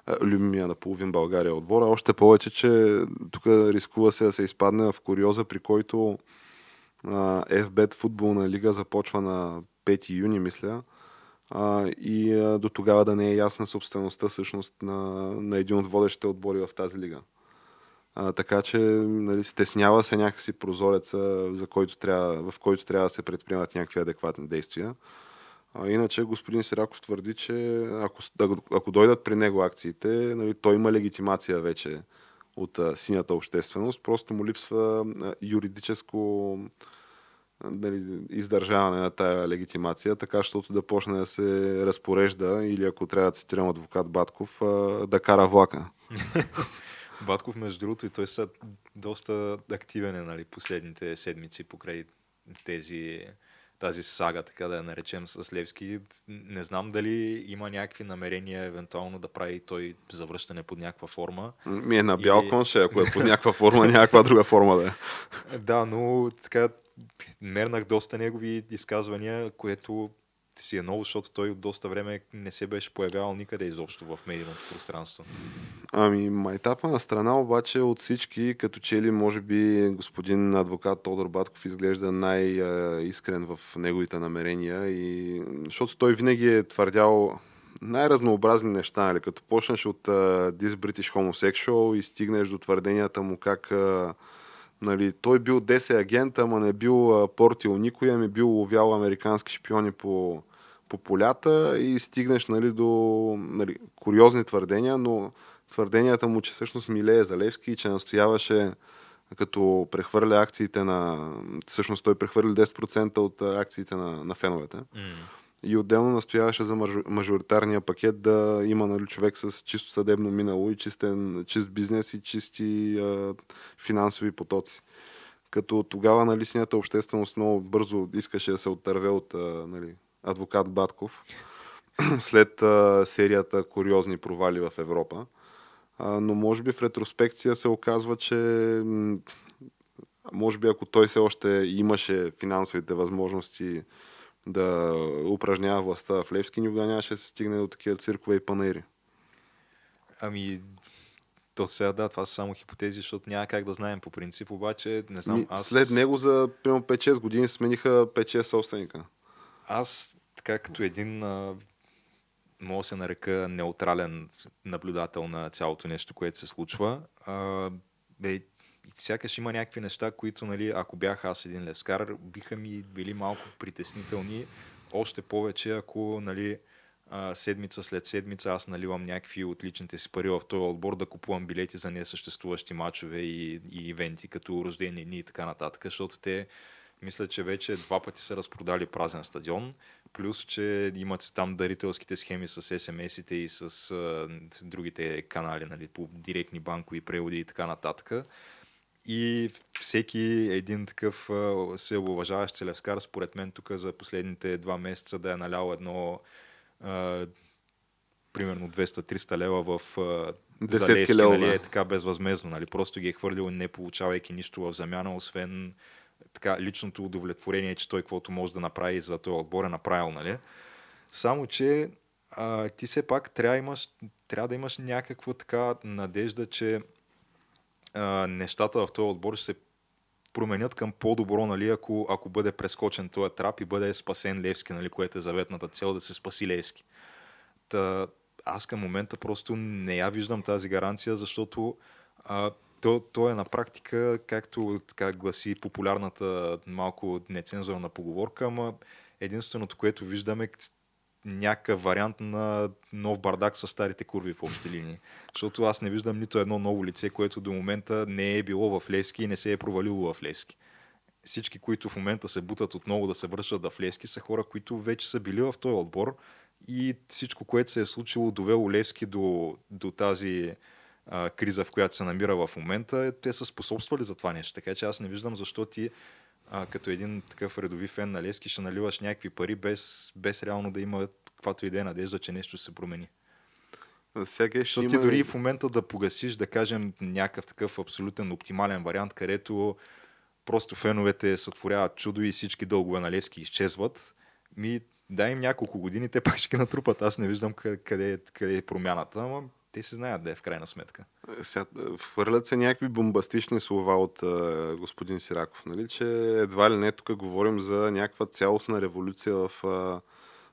а, любимия на половин България отбора. Още повече, че тук рискува се да се изпадне в куриоза, при който а, FBET футболна лига започва на 5 юни, мисля, а, и а, до тогава да не е ясна собствеността всъщност на, на един от водещите отбори в тази лига. А, така че нали, стеснява се някакси прозореца, за който трябва, в който трябва да се предприемат някакви адекватни действия. А, иначе господин Сираков твърди, че ако, ако дойдат при него акциите, нали, той има легитимация вече от а, синята общественост, просто му липсва а, юридическо нали, издържаване на тая легитимация, така защото да почне да се разпорежда или ако трябва да цитирам адвокат Батков, да кара влака. Батков, между другото, и той са доста активен е, нали, последните седмици покрай тези, тази сага, така да я наречем с Левски. Не знам дали има някакви намерения евентуално да прави той завръщане под някаква форма. Ми е на бял и... конше, ако е под някаква форма, някаква друга форма да е. Да, но така мернах доста негови изказвания, което си е ново, защото той от доста време не се беше появявал никъде изобщо в медийното пространство. Ами, майтапа на страна обаче от всички, като че ли може би господин адвокат Тодор Батков изглежда най-искрен в неговите намерения и защото той винаги е твърдял най-разнообразни неща, нали? като почнеш от uh, This British Homosexual и стигнеш до твърденията му как uh, Нали, той бил 10 агент, ама не бил а, портил никой, ами бил ловял американски шпиони по, по полята и стигнеш нали, до нали, куриозни твърдения, но твърденията му, че всъщност милее за Левски и че настояваше като прехвърля акциите на... Всъщност той прехвърли 10% от акциите на, на феновете. Mm и отделно настояваше за мажоритарния пакет да има нали, човек с чисто съдебно минало и чистен, чист бизнес и чисти а, финансови потоци. Като тогава нали, синята общественост много бързо искаше да се оттърве от а, нали, адвокат Батков след а, серията куриозни провали в Европа. А, но може би в ретроспекция се оказва, че може би ако той все още имаше финансовите възможности да упражнява властта в Левски, никога нямаше да се стигне до такива циркове и панери. Ами, то сега да, това са само хипотези, защото няма как да знаем по принцип, обаче не знам. Ми, аз... След него за примерно 5-6 години смениха 5-6 собственика. Аз така като един мога да се нарека неутрален наблюдател на цялото нещо, което се случва. А, бе, сякаш има някакви неща, които, нали, ако бях аз един левскар, биха ми били малко притеснителни. Още повече, ако нали, седмица след седмица аз наливам някакви от личните си пари в този отбор да купувам билети за несъществуващи матчове и, и ивенти, като рождени дни и така нататък, защото те мисля, че вече два пъти са разпродали празен стадион, плюс, че имат там дарителските схеми с SMS-ите и с а, другите канали, нали, по директни банкови преводи и така нататък. И всеки един такъв се уважаващ целевскар, според мен, тук за последните два месеца да е налял едно а, примерно 200-300 лева в а, за левски, лева, нали, е така безвъзмезно. Нали, просто ги е хвърлил не получавайки нищо в замяна, освен така, личното удовлетворение, че той каквото може да направи за този отбор е направил. Нали? Само, че а, ти все пак трябва, имаш, трябва да имаш някаква така надежда, че нещата в този отбор ще се променят към по-добро, нали, ако, ако бъде прескочен този трап и бъде спасен Левски, нали, което е заветната цел да се спаси Левски. Та, аз към момента просто не я виждам тази гаранция, защото а, то, то е на практика, както така гласи популярната малко нецензурна поговорка, ама единственото, което виждаме някакъв вариант на нов бардак с старите курви в общи линии. Защото аз не виждам нито едно ново лице, което до момента не е било в Левски и не се е провалило в Левски. Всички, които в момента се бутат отново да се връщат в Левски, са хора, които вече са били в този отбор и всичко, което се е случило, довело Левски до, до тази а, криза, в която се намира в момента, те са способствали за това нещо. Така че аз не виждам защо ти а, като един такъв редови фен на Левски ще наливаш някакви пари без, без реално да има каквато идея надежда, че нещо се промени. Сега ще има... ти дори в момента да погасиш, да кажем, някакъв такъв абсолютен оптимален вариант, където просто феновете сътворяват чудо и всички дългове на Левски изчезват, ми дай им няколко години, те пак ще натрупат. Аз не виждам къде, къде, къде е промяната, ама те си знаят да е в крайна сметка. Сега, хвърлят се някакви бомбастични слова от а, господин Сираков, нали, че едва ли не тук говорим за някаква цялостна революция в а,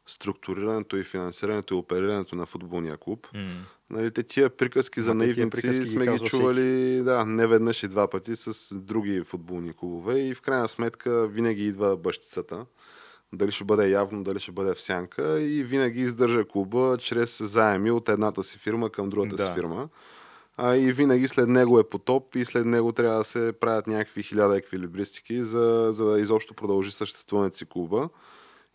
структурирането и финансирането и оперирането на футболния клуб. Mm. Нали, те тия приказки за наивници приказки сме ги чували всеки. да, не веднъж и два пъти с други футболни клубове и в крайна сметка винаги идва бащицата дали ще бъде явно, дали ще бъде в сянка и винаги издържа клуба чрез заеми от едната си фирма към другата да. си фирма. А и винаги след него е потоп и след него трябва да се правят някакви хиляда еквилибристики, за, за да изобщо продължи съществуването си клуба.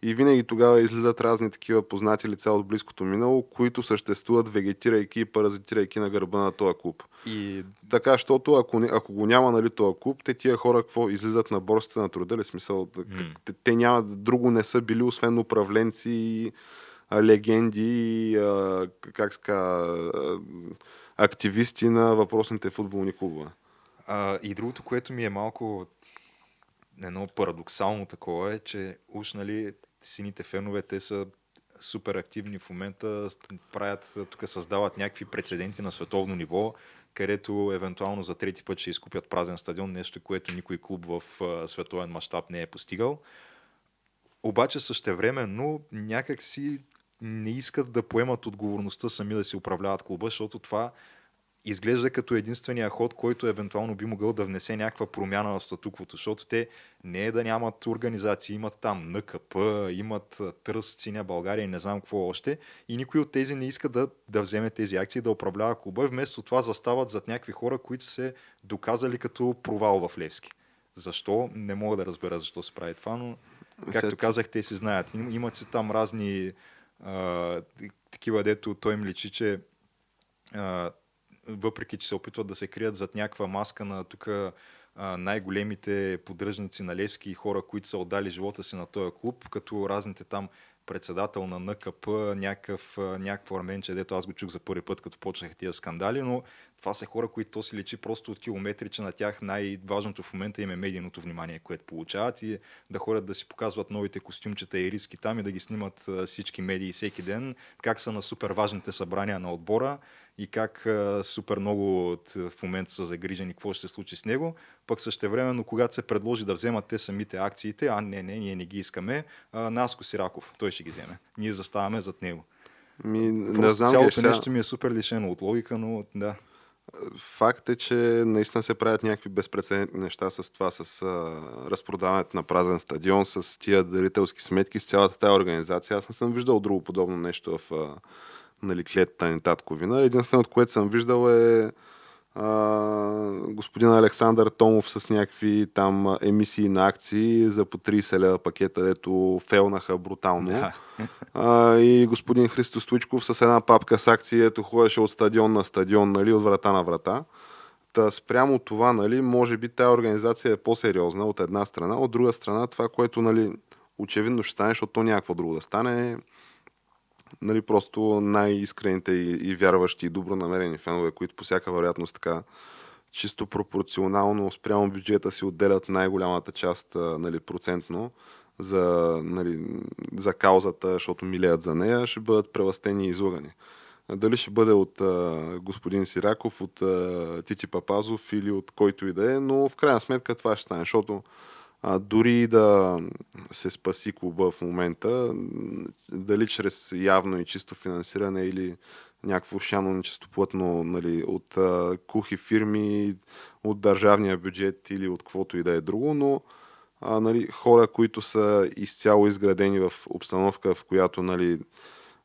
И винаги тогава излизат разни такива познати лица от близкото минало, които съществуват вегетирайки и паразитирайки на гърба на този клуб. И... Така, защото ако, ако го няма нали, този клуб, те тия хора какво излизат на борсите на труда ли? Смисъл, mm. те, те нямат, друго не са били, освен управленци и легенди и как ска, активисти на въпросните футболни клубове. А, и другото, което ми е малко едно парадоксално такова е, че уж нали, сините фенове, те са супер активни в момента, правят, тук създават някакви прецеденти на световно ниво, където евентуално за трети път ще изкупят празен стадион, нещо, което никой клуб в световен мащаб не е постигал. Обаче същевременно някак си не искат да поемат отговорността сами да си управляват клуба, защото това изглежда като единствения ход, който евентуално би могъл да внесе някаква промяна в статуквото, защото те не е да нямат организации, имат там НКП, имат Тръст, Синя България и не знам какво още и никой от тези не иска да, да вземе тези акции, да управлява клуба вместо това застават зад някакви хора, които се доказали като провал в Левски. Защо? Не мога да разбера защо се прави това, но както казах, те си знаят. Имат си там разни а, такива, дето той им личи, че а, въпреки че се опитват да се крият зад някаква маска на тук най-големите поддръжници на Левски и хора, които са отдали живота си на този клуб, като разните там председател на НКП, някакъв, някакво арменче, дето аз го чух за първи път, като почнаха тия скандали, но това са хора, които то си лечи просто от километри, че на тях най-важното в момента им е медийното внимание, което получават и да ходят да си показват новите костюмчета и риски там и да ги снимат всички медии всеки ден, как са на супер важните събрания на отбора и как а, супер много от, в момента са загрижени какво ще се случи с него. Пък същевременно, когато се предложи да вземат те самите акциите, а не, не, ние не ги искаме, а, Наско Сираков, той ще ги вземе. Ние заставаме зад него. Ми, не знам, цялото сега... нещо ми е супер лишено от логика, но да. Факт е, че наистина се правят някакви безпредседентни неща с това, с а, разпродаването на празен стадион, с тия дарителски сметки, с цялата тази организация. Аз не съм виждал друго подобно нещо в а, нали, клетата ни татковина. Единственото, което съм виждал е господин Александър Томов с някакви там емисии на акции за по 30 лева пакета, дето фелнаха брутално. Да. А, и господин Христо Стоичков с една папка с акции, ето ходеше от стадион на стадион, нали, от врата на врата. Та спрямо това, нали, може би тази организация е по-сериозна от една страна, от друга страна това, което нали, очевидно ще стане, защото то някакво друго да стане, е нали, просто най-искрените и, и вярващи и добронамерени фенове, които по всяка вероятност така чисто пропорционално спрямо бюджета си отделят най-голямата част нали, процентно за, нали, за каузата, защото милеят за нея, ще бъдат превъстени и излагани. Дали ще бъде от а, господин Сираков, от а, Тити Папазов или от който и да е, но в крайна сметка това ще стане, защото а, дори да се спаси клуба в момента, дали чрез явно и чисто финансиране или някакво шано нечистоплътно нали, от а, кухи фирми, от държавния бюджет или от каквото и да е друго, но а, нали, хора, които са изцяло изградени в обстановка, в която нали,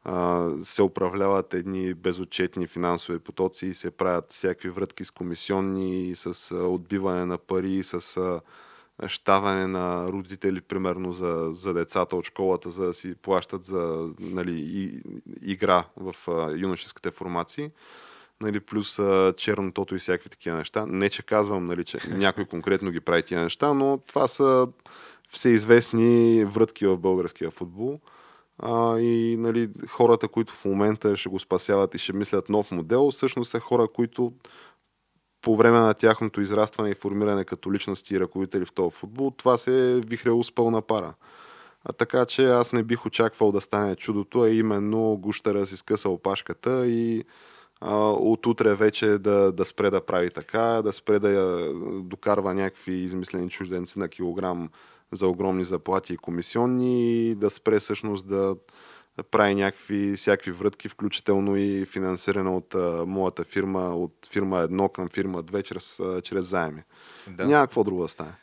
а, се управляват едни безотчетни финансови потоци и се правят всякакви врътки с комисионни, с а, отбиване на пари, с а, щаване на родители, примерно, за, за децата от школата, за да си плащат за нали, и, игра в а, юношеските формации. Нали, плюс а, чернотото и всякакви такива неща. Не, че казвам, нали, че някой конкретно ги прави тия неща, но това са всеизвестни врътки в българския футбол. А, и нали, хората, които в момента ще го спасяват и ще мислят нов модел, всъщност са хора, които по време на тяхното израстване и формиране като личности и ръководители в този футбол, това се е вихряло с пълна пара. А така че аз не бих очаквал да стане чудото, а именно гущера си скъса опашката и а, от утре вече да, да спре да прави така, да спре да я докарва някакви измислени чужденци на килограм за огромни заплати и комисионни да спре всъщност да прави някакви всякакви врътки, включително и финансиране от а, моята фирма, от фирма 1 към фирма 2 чрез, а, чрез заеми. Да. Няма какво друго да стане.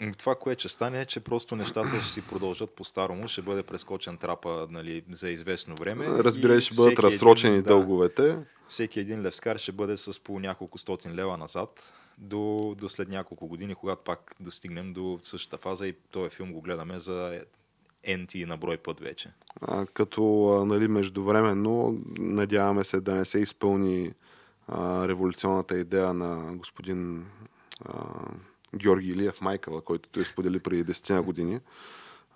М, Това, което ще стане е, че просто нещата ще си продължат по-старому, ще бъде прескочен трапа нали, за известно време. Разбира ще бъдат разсрочени един, дълговете. Всеки един левскар ще бъде с по няколко стотин лева назад до, до след няколко години, когато пак достигнем до същата фаза и този филм го гледаме за NT на брой път вече. А, като нали, междувременно надяваме се да не се изпълни а, революционната идея на господин а, Георги Илиев Майкъла, който той сподели преди 10 на години.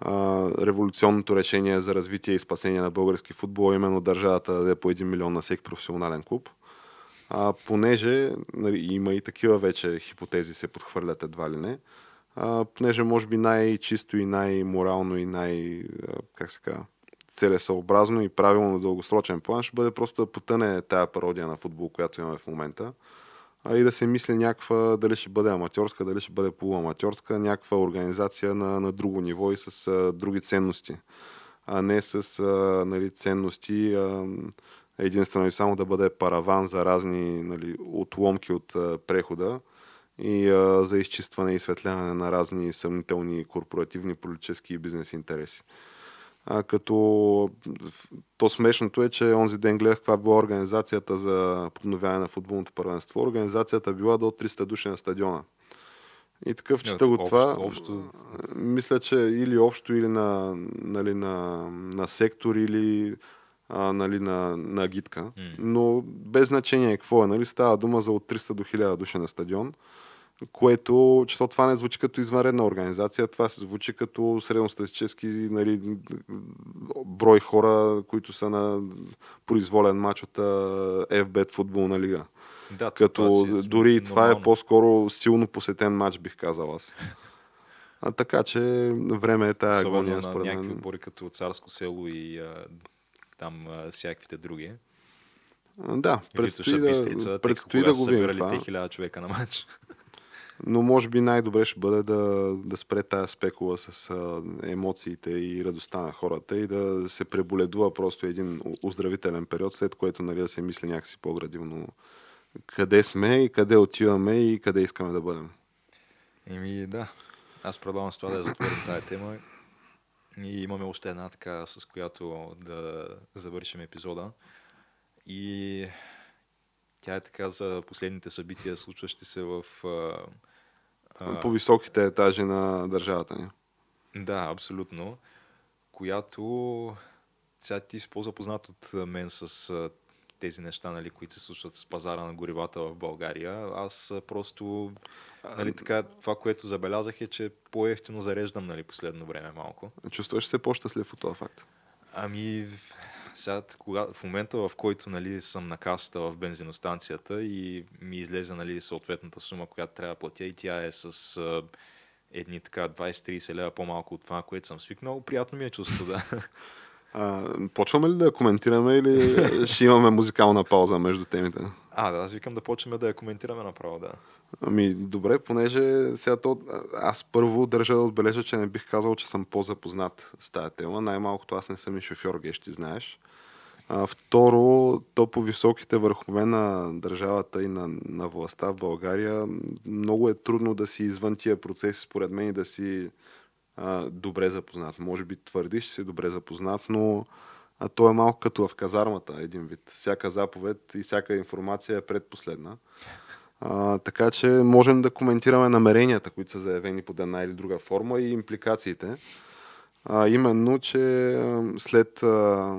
А, революционното решение за развитие и спасение на български футбол е именно държавата да даде по 1 милион на всеки професионален клуб. А, понеже нали, има и такива вече хипотези се подхвърлят едва ли не, понеже може би най-чисто и най-морално и най- как се казва, целесъобразно и правилно на дългосрочен план ще бъде просто да потъне тая пародия на футбол, която имаме в момента. А и да се мисли някаква, дали ще бъде аматьорска, дали ще бъде полуаматьорска, някаква организация на, на друго ниво и с а, други ценности. А не с а, нали, ценности а, единствено и само да бъде параван за разни нали, отломки от а, прехода и а, за изчистване и светляване на разни съмнителни корпоративни, политически и бизнес интереси. А, като то смешното е, че онзи ден гледах каква била организацията за подновяване на футболното първенство. Организацията била до 300 души на стадиона. И такъв чета го това. общо- Мисля, че или общо, или на, нали, на, на сектор, или а, нали, на, на агитка. М. Но без значение какво е. Нали, става дума за от 300 до 1000 души на стадион. Което, че то това не звучи като извънредна организация, това се звучи като средностатически нали, брой хора, които са на произволен матч от FBET футболна лига. Да, Като това е дори и това е по-скоро силно посетен матч, бих казал аз. А, така че време е тая Особено агония, според някакви мен. отбори като Царско село и а, там а, всякаквите други. Да, предстои да, предстои да го видим това. те хиляда човека на матч. Но може би най-добре ще бъде да, да спре тая спекула с емоциите и радостта на хората и да се преболедува просто един оздравителен период, след което нали, да се мисли някакси по-градивно къде сме и къде отиваме и къде искаме да бъдем. Еми да, аз предлагам с това да я затворим тази тема. И имаме още една така, с която да завършим епизода. И тя е така за последните събития, случващи се в... а, По високите етажи на държавата ни. Да, абсолютно. Която сега ти си по-запознат от мен с тези неща, нали, които се случват с пазара на горивата в България. Аз просто, нали, така, това, което забелязах е, че по-ефтино зареждам, нали, последно време малко. Чувстваш се по-щастлив от това факт. Ами, сега, кога, в момента, в който нали, съм на касата в бензиностанцията и ми излезе нали, съответната сума, която трябва да платя и тя е с а, едни така 20-30 лева по-малко от това, което съм свикнал, приятно ми е чувство, да. А, почваме ли да коментираме или ще имаме музикална пауза между темите? А, да, аз викам да почнем да я коментираме направо, да. Ами, добре, понеже сега то, аз първо държа да отбележа, че не бих казал, че съм по-запознат с тази тема. Най-малкото аз не съм и шофьор, геш, ти знаеш. А, второ, то по високите върхове на държавата и на, на властта в България много е трудно да си извън тия процеси, според мен, и да си добре запознат. Може би твърдиш, че си добре запознат, но а, то е малко като в казармата, един вид. Всяка заповед и всяка информация е предпоследна. А, така че можем да коментираме намеренията, които са заявени под една или друга форма и импликациите. А, именно, че след а,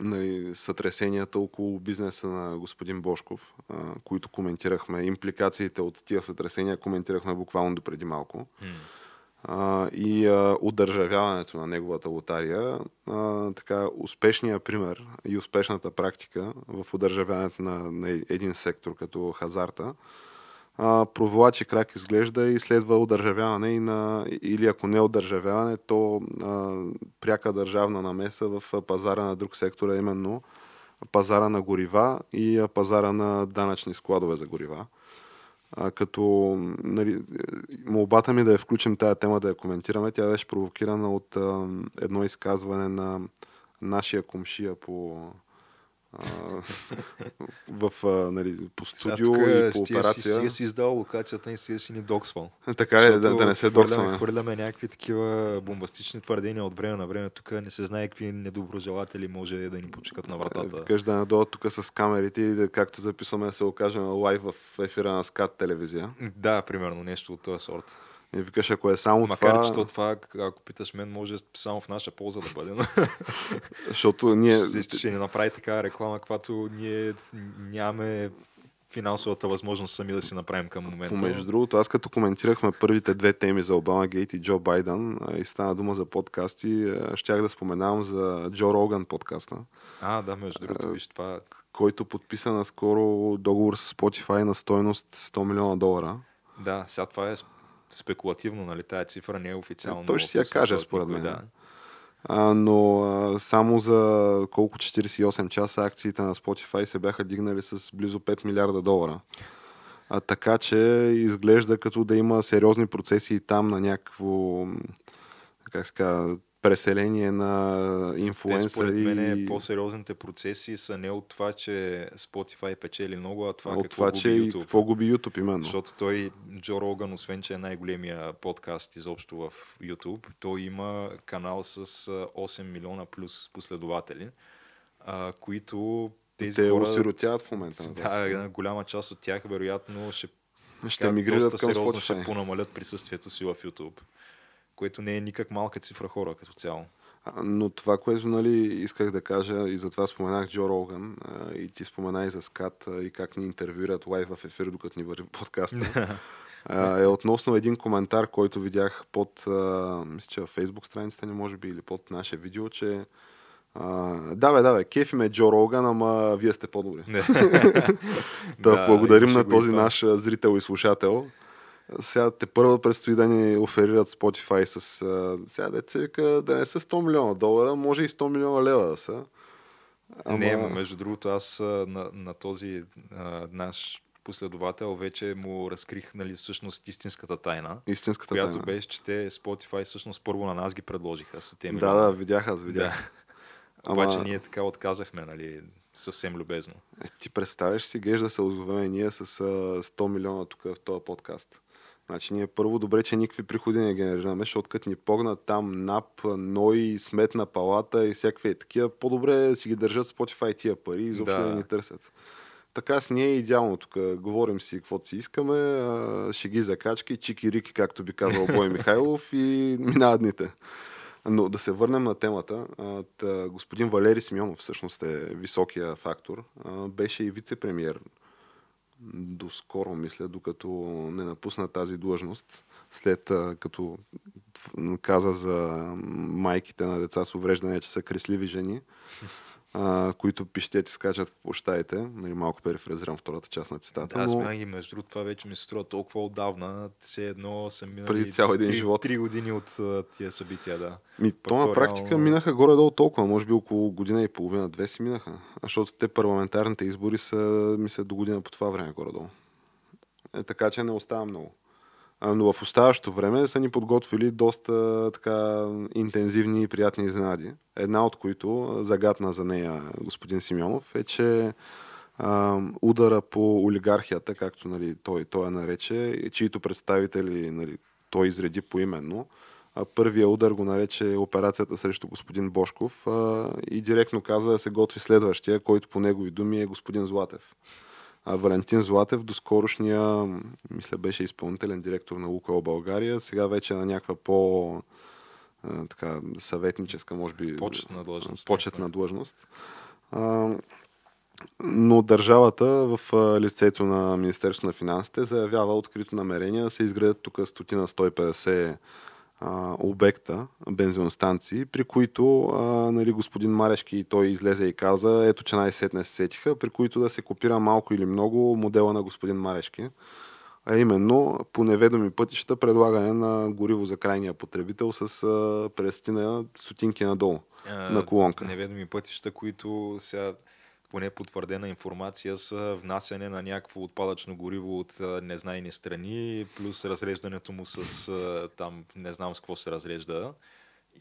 нали, сътресенията около бизнеса на господин Бошков, а, които коментирахме, импликациите от тия сътресения коментирахме буквално до преди малко. А, и а, удържавяването на неговата лотария, а, така успешният пример и успешната практика в удържавяването на, на един сектор като хазарта, а, провлачи крак изглежда и следва удържавяване и на, или ако не удържавяване, то а, пряка държавна намеса в пазара на друг сектор, именно пазара на горива и пазара на данъчни складове за горива. А, като нали, молбата ми да я включим тая тема, да я коментираме, тя беше провокирана от а, едно изказване на нашия комшия по в, а, нали, по студио и по операция. си, си издал локацията и си, си ни доксвал. Така е, да, да не се доксваме. Хвърляме някакви такива бомбастични твърдения от време на време. Тук не се знае какви недоброжелатели може да ни почекат на вратата. Викаш да надолу тук с камерите и да, както записваме да се окажем лайв в ефира на СКАТ телевизия. Да, примерно нещо от този сорт. И викаш, ако е само Макар, това, че то това, ако питаш мен, може само в наша полза да бъде. защото ние... ще, ще ни направи такава реклама, каквато ние нямаме финансовата възможност сами да си направим към момента. Между другото, аз като коментирахме първите две теми за Обама Гейт и Джо Байден и стана дума за подкасти, щях да споменавам за Джо Роган подкаста, А, да, между другото, виж това. който подписа наскоро договор с Spotify на стойност 100 милиона долара. Да, сега това е спекулативно, нали? Тая цифра не е официално. Е, той ще си я каже, от според мен. Да. А, но а, само за колко 48 часа акциите на Spotify се бяха дигнали с близо 5 милиарда долара. А, така че изглежда като да има сериозни процеси и там на някакво как се казва, преселение на Те, инфлуенсъри. според мен, и- по-сериозните процеси са не от това, че Spotify печели много, а това от какво това, губи че YouTube. какво губи YouTube именно. Защото той, Джо Роган, освен че е най-големия подкаст изобщо в YouTube, той има канал с а, 8 милиона плюс последователи, а, които тези Те хора... осиротяват в момента. Да, голяма част от тях вероятно ще, ще мигрират към сериозно ще Spotify. понамалят присъствието си в YouTube, което не е никак малка цифра хора като цяло. Но това, което нали, исках да кажа и затова споменах Джо Роган и ти спомена и за Скат и как ни интервюират лайв в ефир, докато ни върви подкаста. е относно един коментар, който видях под, мисля, че във Facebook страницата ни, може би, или под наше видео, че а, да, бе, да, бе, кефи ме Джо Роган, ама вие сте по-добри. Да, Да, благодарим на този наш зрител и слушател. Сега те първо предстои да ни оферират Spotify с... Сега деца вика да не са 100 милиона долара, може и 100 милиона лева да са. Не, ама между другото, аз на, на този а, наш последовател вече му разкрих нали, всъщност истинската тайна, Истинската която тайна. беше, че те Spotify всъщност първо на нас ги предложиха с те Да, да, видях аз, видях. Да. Обаче ние така отказахме, нали, съвсем любезно. Е, ти представяш си, геш да се озовем ние с а, 100 милиона тук в този подкаст. Значи ние първо добре, че никакви приходи не генерираме, защото като ни погнат там НАП, НОИ, сметна палата и всякакви такива, по-добре си ги държат Spotify тия пари и изобщо Да. не ни търсят. Така с ние е идеално тук. Говорим си каквото си искаме, а, шеги закачки, чики-рики, както би казал Бой Михайлов и минават дните. Но да се върнем на темата. Господин Валери Симеонов всъщност е високия фактор. Беше и вице-премьер доскоро, мисля, докато не напусна тази длъжност, след като каза за майките на деца с увреждане, че са кресливи жени, а, които пищят и скачат по площадите. Нали, малко перифразирам втората част на цитата. Аз но... бях и между другото това вече ми се струва толкова отдавна, все едно съм минали Преди цял един три, живот. Три години от тия събития, да. Ми, Пък то на практика реално- минаха горе-долу толкова, може би около година и половина, две си минаха. Защото те парламентарните избори са, мисля, до година по това време горе-долу. Е, така че не остава много. Но в оставащото време са ни подготвили доста така интензивни и приятни изненади. Една от които, загадна за нея господин Симеонов, е, че а, удара по олигархията, както нали, той, той я нарече, чието представители нали, той изреди поименно. А, Първия удар го нарече операцията срещу господин Бошков а, и директно каза да се готви следващия, който по негови думи е господин Златев. А, Валентин Златев, доскорошния, мисля, беше изпълнителен директор на Лукойл България, сега вече е на някаква по така, съветническа, може би, Почетна длъжност. почетна длъжност. А, но държавата в лицето на Министерството на финансите заявява открито намерение да се изградят тук стотина 150 а, обекта, бензиностанции, при които а, нали, господин Марешки той излезе и каза, ето че най-сетне се сетиха, при които да се копира малко или много модела на господин Марешки. А именно по неведоми пътища предлагане на гориво за крайния потребител с а, 50 на стотинки надолу А, на колонка. Неведоми пътища, които сега поне потвърдена информация са внасяне на някакво отпадъчно гориво от незнайни страни, плюс разреждането му с там не знам с какво се разрежда.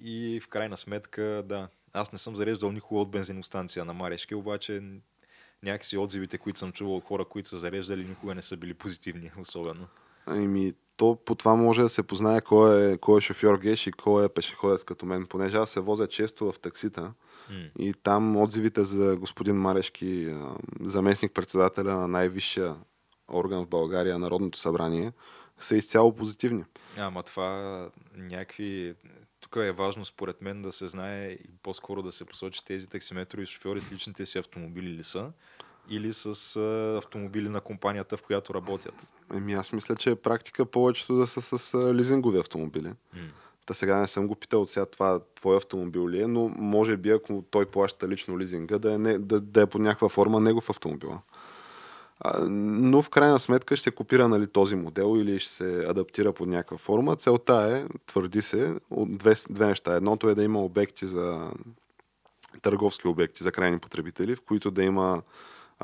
И в крайна сметка, да, аз не съм зареждал никога от бензиностанция на Марешки, обаче някакси отзивите, които съм чувал от хора, които са зареждали, никога не са били позитивни, особено. Ами, то по това може да се познае кой е, кой е шофьор геш и кой е пешеходец като мен, понеже аз се возя често в таксита И там отзивите за господин Марешки, заместник председателя на най-висшия орган в България, Народното събрание, са изцяло позитивни. Ама това някакви... Тук е важно според мен да се знае и по-скоро да се посочи тези таксиметрови шофьори с личните си автомобили ли са или с а, автомобили на компанията, в която работят. Еми, аз мисля, че е практика повечето да са с а, лизингови автомобили. М. Та сега не съм го питал от сега това твой автомобил ли е, но може би ако той плаща лично лизинга, да е, не, да, да е под някаква форма негов автомобил. А, но в крайна сметка ще се копира нали, този модел или ще се адаптира под някаква форма. Целта е, твърди се, две, две неща. Едното е да има обекти за търговски обекти за крайни потребители, в които да има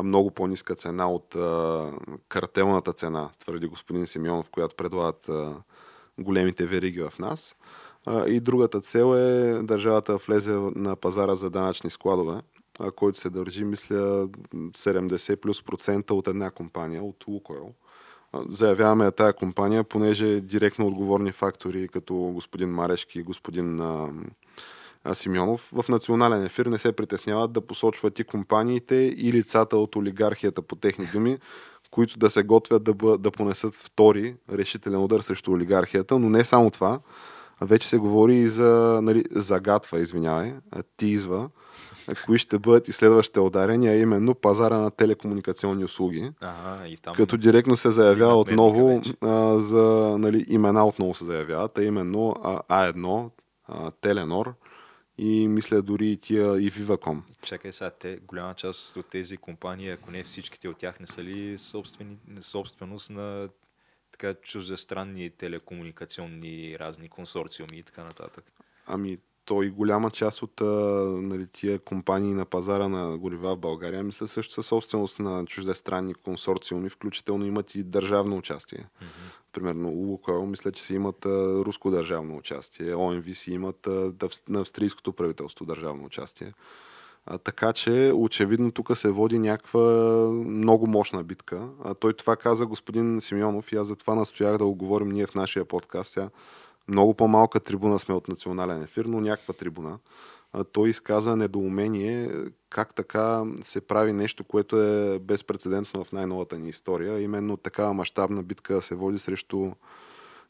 много по-ниска цена от а, картелната цена, твърди господин Симеонов, която предлагат а, големите вериги в нас. И другата цел е държавата да влезе на пазара за данъчни складове, който се държи, мисля, 70 плюс процента от една компания, от Лукойл. Заявяваме тая компания, понеже директно отговорни фактори, като господин Марешки и господин Симеонов, в национален ефир не се притесняват да посочват и компаниите и лицата от олигархията по техни думи, които да се готвят да, бъ, да понесат втори решителен удар срещу олигархията, но не само това, вече се говори и за, нали, загатва, извинявай, тизва, кои ще бъдат и следващите ударения, именно пазара на телекомуникационни услуги. Ага, и там... Като директно се заявява отново а, за нали, имена отново се заявяват, а именно а, А1, а, Теленор и мисля дори и тия и Viva.com. Чакай сега, те, голяма част от тези компании, ако не всичките от тях не са ли собствени, собственост на така чуждестранни телекомуникационни разни консорциуми и така нататък? Ами, то и голяма част от а, нали, тия компании на пазара на горива в България, мисля също са собственост на чуждестранни консорциуми, включително имат и държавно участие. Mm-hmm. Примерно Лукойл, мисля, че си имат а, руско държавно участие, ОМВ си имат а, на австрийското правителство държавно участие. А, така че, очевидно, тук се води някаква много мощна битка. А, той това каза господин Симеонов и аз затова настоях да го говорим ние в нашия подкаст. Тя много по-малка трибуна сме от национален ефир, но някаква трибуна. Той изказа недоумение как така се прави нещо, което е безпредседентно в най-новата ни история. Именно такава мащабна битка се води срещу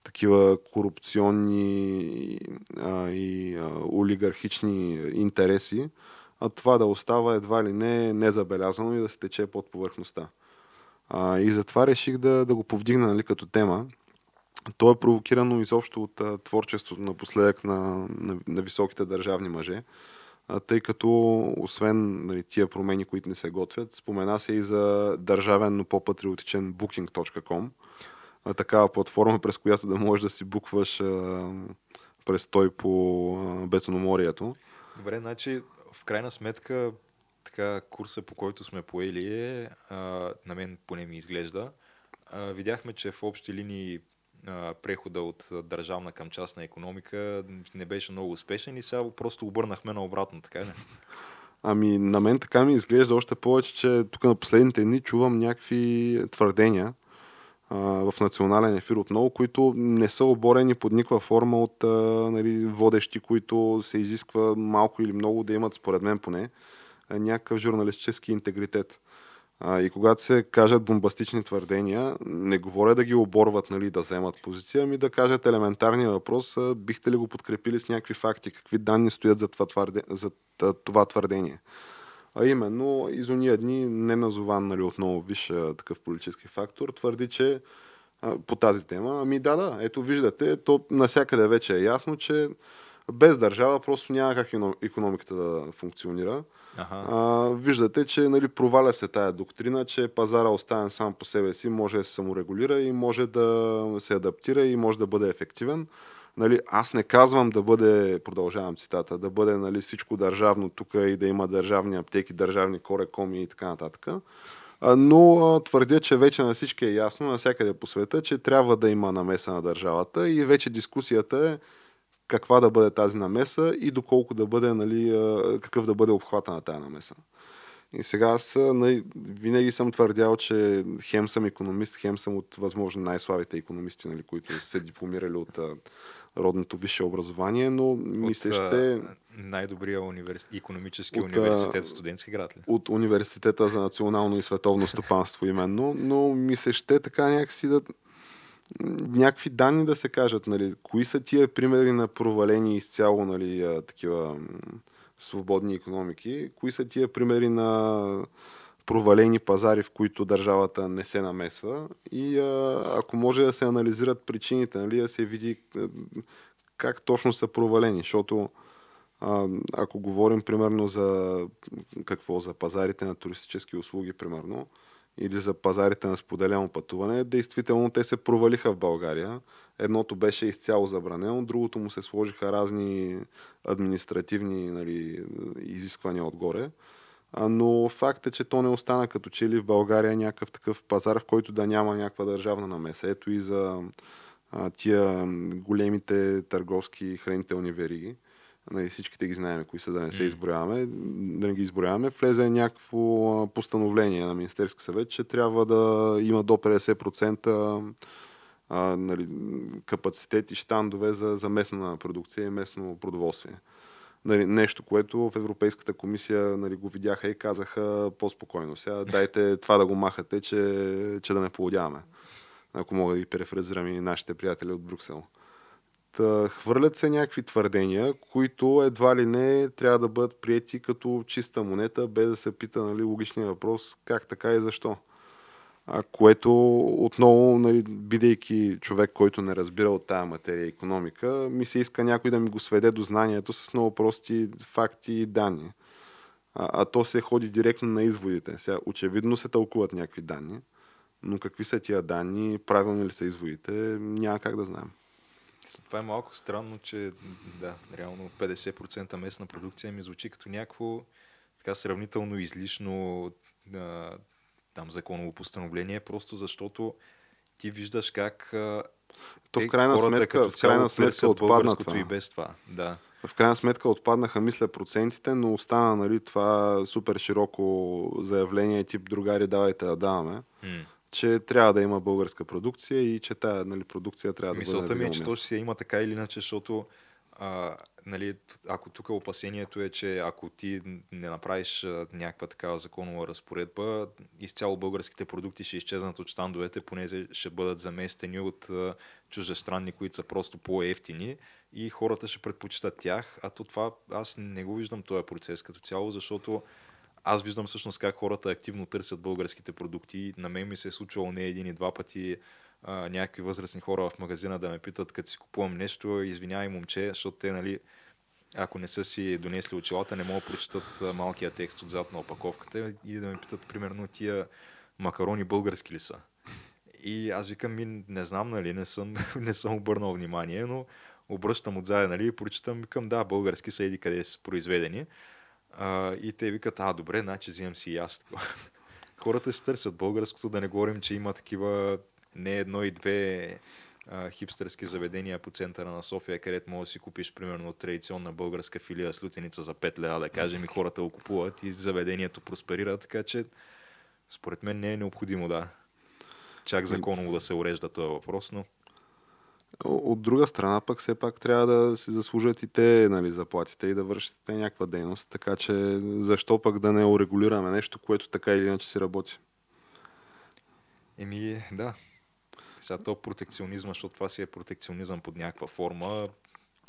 такива корупционни а, и а, олигархични интереси, а това да остава едва ли не незабелязано и да се тече под повърхността. А, и затова реших да, да го повдигна нали, като тема. То е провокирано изобщо от а, творчеството напоследък на, на, на високите държавни мъже, а, тъй като освен нали, тия промени, които не се готвят, спомена се и за държавен, но по-патриотичен booking.com, а, такава платформа, през която да можеш да си букваш а, престой по а, бетономорието. Добре, значи в крайна сметка така курса, по който сме поели е, а, на мен поне ми изглежда, а, видяхме, че в общи линии а, прехода от държавна към частна економика не беше много успешен и сега просто обърнахме на обратно, така ли? Ами, на мен така ми изглежда още повече, че тук на последните дни чувам някакви твърдения, в национален ефир отново, които не са оборени под никаква форма от а, нали, водещи, които се изисква малко или много да имат, според мен поне, някакъв журналистически интегритет. А, и когато се кажат бомбастични твърдения, не говоря да ги оборват, нали, да вземат позиция, ами да кажат елементарния въпрос, а, бихте ли го подкрепили с някакви факти, какви данни стоят за това, твърде, за това твърдение. А именно, из уния дни, не назован нали, отново виж такъв политически фактор, твърди, че а, по тази тема, ами да, да, ето виждате, то насякъде вече е ясно, че без държава просто няма как економиката да функционира. Ага. А, виждате, че нали, проваля се тая доктрина, че пазара оставен сам по себе си, може да се саморегулира и може да се адаптира и може да бъде ефективен нали, аз не казвам да бъде, продължавам цитата, да бъде нали, всичко държавно тук и да има държавни аптеки, държавни корекоми и така нататък. Но твърдя, че вече на всички е ясно, навсякъде по света, че трябва да има намеса на държавата и вече дискусията е каква да бъде тази намеса и доколко да бъде, нали, какъв да бъде обхвата на тази намеса. И сега аз нали, винаги съм твърдял, че хем съм економист, хем съм от възможно най-слабите економисти, нали, които се дипломирали от родното висше образование, но ми се ще... Най-добрия универс... економически от, университет в студентски град ли? От университета за национално и световно стопанство именно, но ми се ще така някакси да някакви данни да се кажат, нали, кои са тия примери на провалени изцяло нали, такива свободни економики, кои са тия примери на провалени пазари, в които държавата не се намесва? И ако може да се анализират причините, нали, да се види как точно са провалени, защото ако говорим примерно за какво, за пазарите на туристически услуги, примерно, или за пазарите на споделено пътуване, действително те се провалиха в България. Едното беше изцяло забранено, другото му се сложиха разни административни нали, изисквания отгоре. Но факт е, че то не остана като че ли в България някакъв такъв пазар, в който да няма някаква държавна намеса. Ето и за тия големите търговски хранителни вериги. Нали, всичките ги знаем, кои са да не се изброяваме, да не ги изброяваме, влезе някакво постановление на Министерски съвет, че трябва да има до 50% а, нали, капацитет и штандове за, за местна продукция и местно продоволствие. Нали, нещо, което в Европейската комисия нали, го видяха и казаха по-спокойно. Сега дайте това да го махате, че, че да не полудяваме. Ако мога да ги перефразирам и нашите приятели от Брюксел. Та, хвърлят се някакви твърдения, които едва ли не трябва да бъдат прияти като чиста монета, без да се пита нали, логичния въпрос как така и защо. А, което отново, нали, бидейки човек, който не разбира от тая материя економика, ми се иска някой да ми го сведе до знанието с много прости факти и данни. А, а то се ходи директно на изводите. Сега, очевидно се тълкуват някакви данни, но какви са тия данни, правилни ли са изводите, няма как да знаем. Това е малко странно, че да, реално 50% местна продукция ми звучи като някакво така сравнително излишно а, там законово постановление, просто защото ти виждаш как то в крайна сметка, в крайна сметка отпадна това. и без това. Да. В крайна сметка отпаднаха, мисля, процентите, но остана нали, това супер широко заявление тип другари, давайте да даваме. Mm че трябва да има българска продукция и че тази нали, продукция трябва Мисълта да бъде ми е, че то ще има така или иначе, защото а, нали, ако тук опасението е, че ако ти не направиш а, някаква такава законова разпоредба, изцяло българските продукти ще изчезнат от щандовете, понеже ще бъдат заместени от а, чуждестранни, които са просто по-ефтини и хората ще предпочитат тях, а то това аз не го виждам този процес като цяло, защото аз виждам всъщност как хората активно търсят българските продукти. На мен ми се е случвало не един и два пъти а, някакви възрастни хора в магазина да ме питат, като си купувам нещо, извинявай момче, защото те, нали, ако не са си донесли очилата, не могат да прочитат малкия текст отзад на опаковката и да ме питат, примерно, тия макарони български ли са. И аз викам, ми, не знам, нали, не съм, не съм обърнал внимание, но обръщам отзад, нали, и прочитам, викам, да, български са еди къде са произведени. А, и те викат, а, добре, значи взимам си и аз. Хората се търсят българското, да не говорим, че има такива не едно и две а, хипстърски заведения по центъра на София, където можеш да си купиш примерно традиционна българска филия с лютеница за 5 лева, да кажем, и хората го купуват и заведението просперира, така че според мен не е необходимо да чак законово да се урежда този въпрос, но от друга страна пък все пак трябва да си заслужат и те нали, заплатите и да вършат те някаква дейност. Така че защо пък да не урегулираме нещо, което така или иначе си работи? Еми, да. Сега то протекционизма, защото това си е протекционизъм под някаква форма,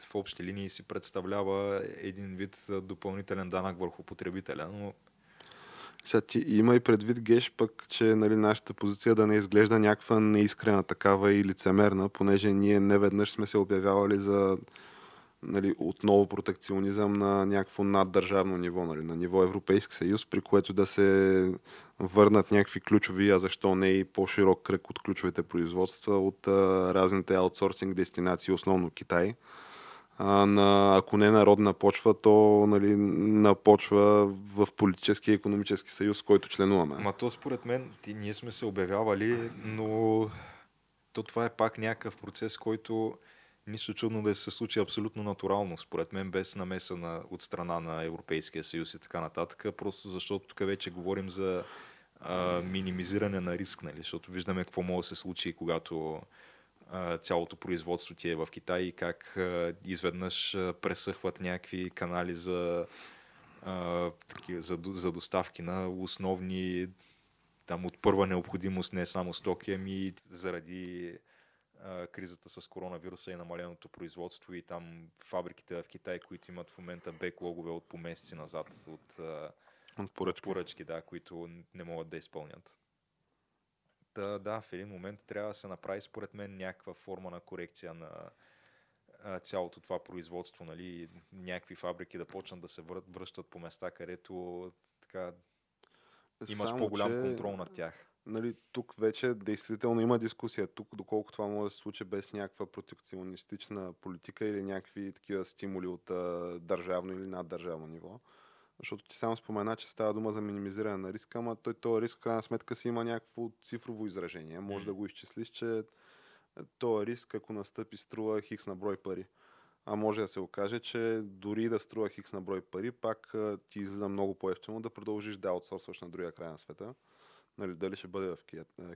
в общи линии си представлява един вид допълнителен данък върху потребителя, но сега ти има и предвид Геш пък, че нали, нашата позиция да не изглежда някаква неискрена такава и лицемерна, понеже ние не веднъж сме се обявявали за нали, отново протекционизъм на някакво наддържавно ниво, нали, на ниво Европейски съюз, при което да се върнат някакви ключови, а защо не и по-широк кръг от ключовите производства от а, разните аутсорсинг дестинации, основно Китай а, на, ако не народна почва, то нали, на почва в политически и економически съюз, който членуваме. Ма то според мен, ти, ние сме се обявявали, но то това е пак някакъв процес, който нищо чудно да се случи абсолютно натурално, според мен, без намеса на, от страна на Европейския съюз и така нататък, просто защото тук вече говорим за а, минимизиране на риск, нали? защото виждаме какво може да се случи, когато цялото производство ти е в Китай и как изведнъж пресъхват някакви канали за, за, за доставки на основни там от първа необходимост не само стоки, ами заради кризата с коронавируса и намаленото производство и там фабриките в Китай, които имат в момента беклогове от по месеци назад от, от поръчки. поръчки, да, които не могат да изпълнят. Та, да, в един момент трябва да се направи според мен някаква форма на корекция на цялото това производство, нали, някакви фабрики да почнат да се връщат по места, където така имаш Само, по-голям че, контрол над тях. Нали, тук вече действително има дискусия. Тук доколко това може да се случи без някаква протекционистична политика или някакви такива стимули от а, държавно или наддържавно ниво. Защото ти само спомена, че става дума за минимизиране на риска, ама той този риск в крайна сметка си има някакво цифрово изражение. Може mm. да го изчислиш, че този риск, ако настъпи, струва хикс на брой пари. А може да се окаже, че дори да струва хикс на брой пари, пак ти излиза много по-ефтино да продължиш да аутсорсваш на другия край на света. Нали, дали ще бъде в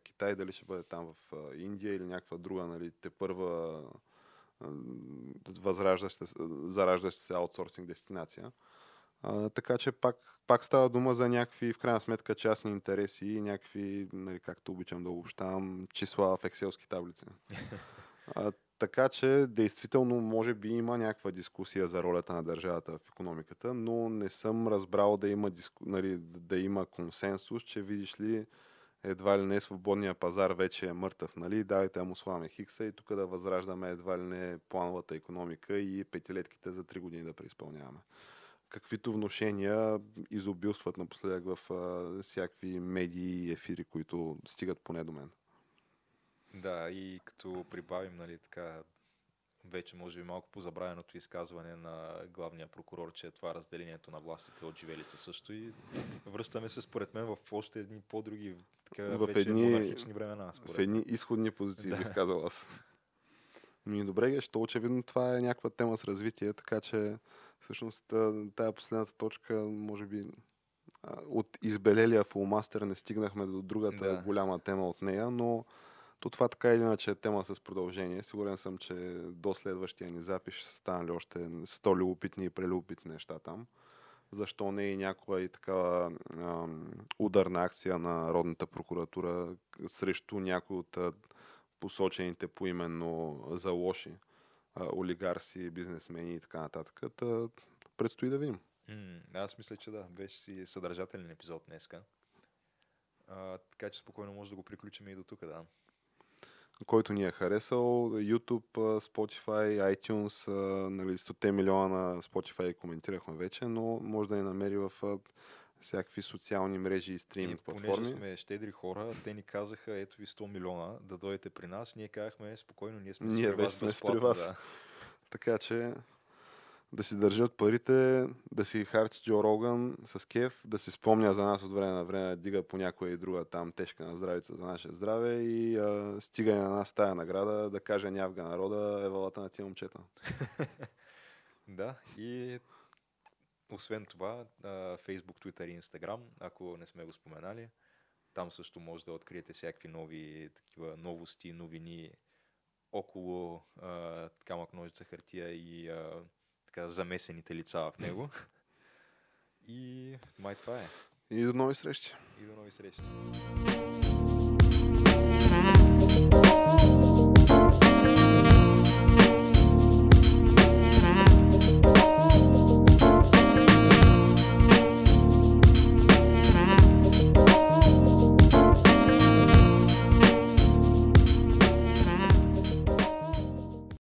Китай, дали ще бъде там в Индия или някаква друга, нали, те първа възраждаща, зараждаща се аутсорсинг дестинация. А, така че пак, пак става дума за някакви, в крайна сметка, частни интереси и някакви, нали, както обичам да обобщавам, числа в екселски таблици. А, така че, действително, може би има някаква дискусия за ролята на държавата в економиката, но не съм разбрал да има, диску... нали, да има консенсус, че видиш ли, едва ли не свободния пазар вече е мъртъв, нали? Дайте да му слагаме хикса и тук да възраждаме едва ли не плановата економика и петилетките за три години да преизпълняваме. Каквито вношения изобилстват напоследък в а, всякакви медии и ефири, които стигат поне до мен. Да, и като прибавим, нали, така, вече може би малко по-забравеното изказване на главния прокурор, че е това разделението на властите от живелица също и връщаме се според мен в още едни по-други така, в вече едни, монархични времена. Според в едни изходни позиции, да. бих казал аз. Ми добре, защото очевидно това е някаква тема с развитие, така че всъщност тая последната точка, може би от избелелия фулмастер не стигнахме до другата да. голяма тема от нея, но то това така или иначе е тема с продължение. Сигурен съм, че до следващия ни запис ще станали още 100 любопитни и прелюбопитни неща там. Защо не и някоя и такава ударна акция на Родната прокуратура срещу някои от посочените поименно за лоши олигарси, бизнесмени и така нататък. Та, предстои да видим. Mm, аз мисля, че да. Беше си съдържателен епизод днеска. А, така че спокойно може да го приключим и до тук, да който ни е харесал. YouTube, Spotify, iTunes, нали, 100 милиона на Spotify коментирахме вече, но може да ни намери в всякакви социални мрежи и стриминг платформи. Понеже сме щедри хора, те ни казаха, ето ви 100 милиона, да дойдете при нас. Ние казахме, спокойно, ние сме ние при вас сме при вас. Да. Така че да си държат парите, да си харчи Джо Роган с кеф, да си спомня за нас от време на време, дига по някоя и друга там тежка на здравица за наше здраве и а, стига на нас тая награда да каже нявга народа е валата на тия момчета. да, и освен това, Facebook, Twitter и Instagram, ако не сме го споменали, там също може да откриете всякакви нови такива новости, новини около а, камък ножица хартия и а, така замесените лица в него. И май това е. И до нови срещи. И до нови срещи.